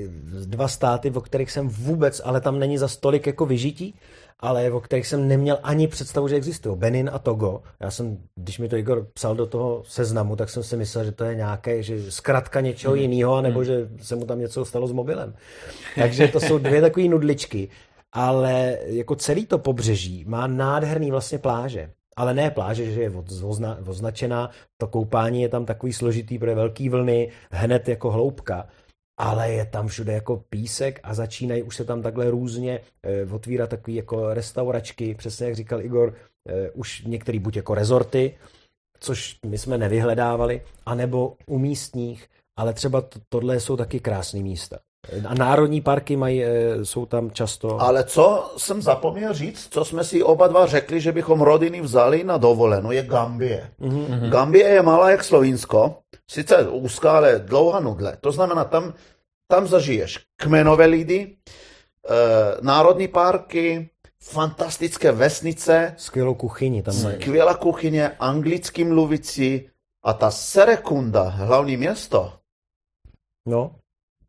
dva státy, o kterých jsem vůbec, ale tam není za stolik jako vyžití, ale o kterých jsem neměl ani představu, že existují. Benin a Togo. Já jsem, když mi to Igor psal do toho seznamu, tak jsem si myslel, že to je nějaké, že zkrátka něčeho hmm. jiného, nebo hmm. že se mu tam něco stalo s mobilem. Takže to jsou dvě takové nudličky. Ale jako celý to pobřeží má nádherný vlastně pláže ale ne pláže, že je ozna, označená, to koupání je tam takový složitý, protože velký vlny, hned jako hloubka, ale je tam všude jako písek a začínají už se tam takhle různě eh, otvírat takový jako restauračky, přesně jak říkal Igor, eh, už některý buď jako rezorty, což my jsme nevyhledávali, anebo u místních, ale třeba to, tohle jsou taky krásné místa. A národní parky mají, eh, jsou tam často. Ale co jsem zapomněl říct, co jsme si oba dva řekli, že bychom rodiny vzali na dovolenou, je Gambie. Mm-hmm. Gambie je malá jak Slovinsko, sice úzká, ale dlouhá nudle. To znamená, tam, tam zažiješ kmenové lidi, e, národní parky, fantastické vesnice. Skvělou kuchyni tam mají. Skvělá kuchyně, anglicky mluvící a ta Serekunda, hlavní město, No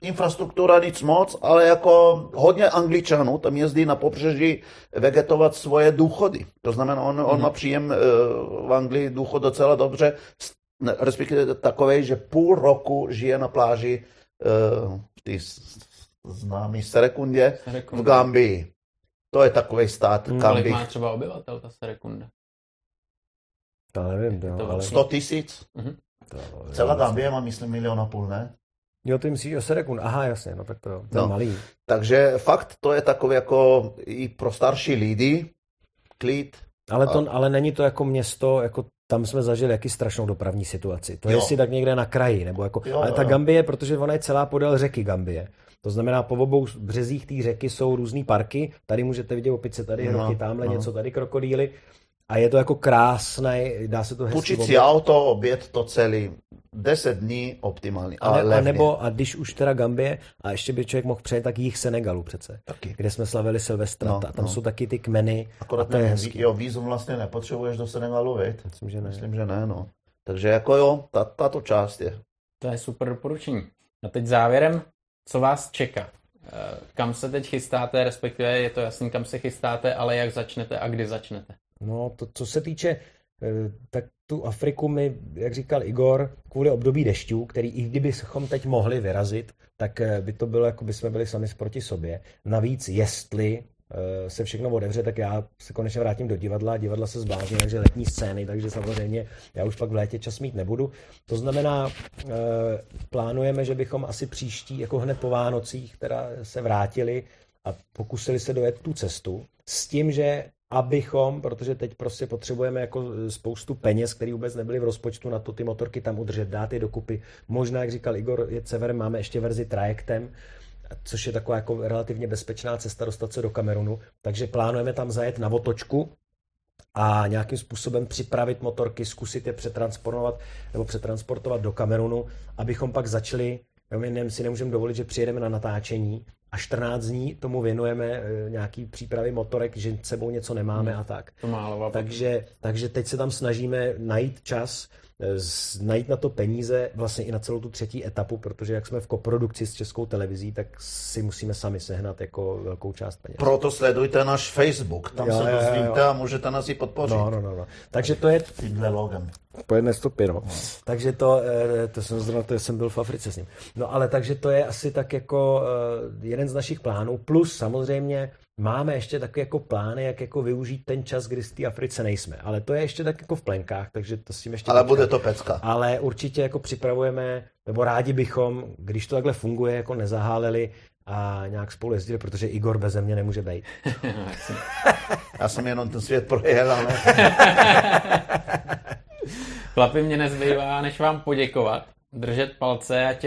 infrastruktura nic moc, ale jako hodně angličanů tam jezdí na pobřeží vegetovat svoje důchody. To znamená, on, on má mhm. příjem eh, v Anglii důchod docela dobře, respektive takový, že půl roku žije na pláži v té známé Serekundě v Gambii. To je takový stát. Hmm, kolik má třeba obyvatel ta Serekunda? To nevím. To, ale... 100 tisíc. Mm-hmm. Celá Gambie má, myslím, milion a půl, ne? Jo, ty myslíš o Serekun. Aha, jasně, no tak to, to no. je malý. Takže fakt to je takové jako i pro starší lidi klid. Ale, to, a... ale není to jako město, jako tam jsme zažili jaký strašnou dopravní situaci. To jo. je si tak někde na kraji, nebo jako, jo, ale ta jo. Gambie, protože ona je celá podél řeky Gambie. To znamená, po obou březích té řeky jsou různé parky. Tady můžete vidět opice, tady no, hroky, tamhle no. něco, tady krokodýly. A je to jako krásné, dá se to hezky Půjčit si auto, obět to celý. 10 dní optimální, ale a, a nebo, a když už teda Gambie, a ještě by člověk mohl přejet, tak jich Senegalu přece, taky. kde jsme slavili Silvestra, no, tam no. jsou taky ty kmeny. Akorát to je hezký. Jo, vízum vlastně nepotřebuješ do Senegalu, viď? Myslím, že ne. Myslím, že ne, no. Takže jako jo, tato část je. To je super doporučení. A teď závěrem, co vás čeká? Eh, kam se teď chystáte, respektive je to jasný, kam se chystáte, ale jak začnete a kdy začnete? No, to, co se týče eh, tak tu Afriku my, jak říkal Igor, kvůli období dešťů, který i kdybychom teď mohli vyrazit, tak eh, by to bylo, jako by jsme byli sami proti sobě. Navíc, jestli eh, se všechno otevře, tak já se konečně vrátím do divadla. Divadla se zblázní, takže letní scény, takže samozřejmě já už pak v létě čas mít nebudu. To znamená, plánujeme, že bychom asi příští, jako hned po Vánocích, teda se vrátili a pokusili se dojet tu cestu s tím, že abychom, protože teď prostě potřebujeme jako e, spoustu peněz, které vůbec nebyly v rozpočtu na to ty motorky tam udržet, dát je dokupy. Možná, jak říkal Igor, je severem, máme ještě verzi trajektem, což je taková jako relativně bezpečná cesta dostat se do Kamerunu, takže plánujeme tam zajet na otočku a nějakým způsobem připravit motorky, zkusit je přetransportovat nebo přetransportovat do Kamerunu, abychom pak začali my si nemůžeme dovolit, že přijedeme na natáčení a 14 dní tomu věnujeme e, nějaký přípravy motorek, že sebou něco nemáme hmm. a tak. To málo, takže, takže teď se tam snažíme najít čas, najít na to peníze vlastně i na celou tu třetí etapu, protože jak jsme v koprodukci s českou televizí, tak si musíme sami sehnat jako velkou část peněz. Proto sledujte náš Facebook, tam jo, se dozvíte a můžete nás i podpořit. No, no, no, no. Takže to je... Tímhle logem. Po jedné stopě, no. no. Takže to, eh, to jsem zrovna, to jsem byl v Africe s ním. No ale takže to je asi tak jako eh, jeden z našich plánů, plus samozřejmě máme ještě takové jako plány, jak jako využít ten čas, kdy z té Africe nejsme. Ale to je ještě tak jako v plenkách, takže to s tím ještě... Ale počkat. bude to pecka. Ale určitě jako připravujeme, nebo rádi bychom, když to takhle funguje, jako nezaháleli a nějak spolu jezdili, protože Igor bez mě nemůže být. Já jsem jenom ten svět projel, ale... Chlapi, mě nezbývá, než vám poděkovat. Držet palce, ať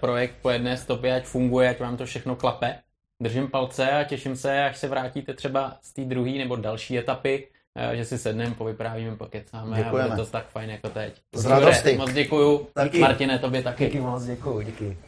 projekt po jedné stopě, ať funguje, ať vám to všechno klape. Držím palce a těším se, až se vrátíte třeba z té druhé nebo další etapy, eh, že si sedneme, povyprávíme, pokecáme Děkujeme. a bude to tak fajn jako teď. Z radosti. Moc děkuju. Taky. Martine, tobě taky. Díky moc, děkuju, díky.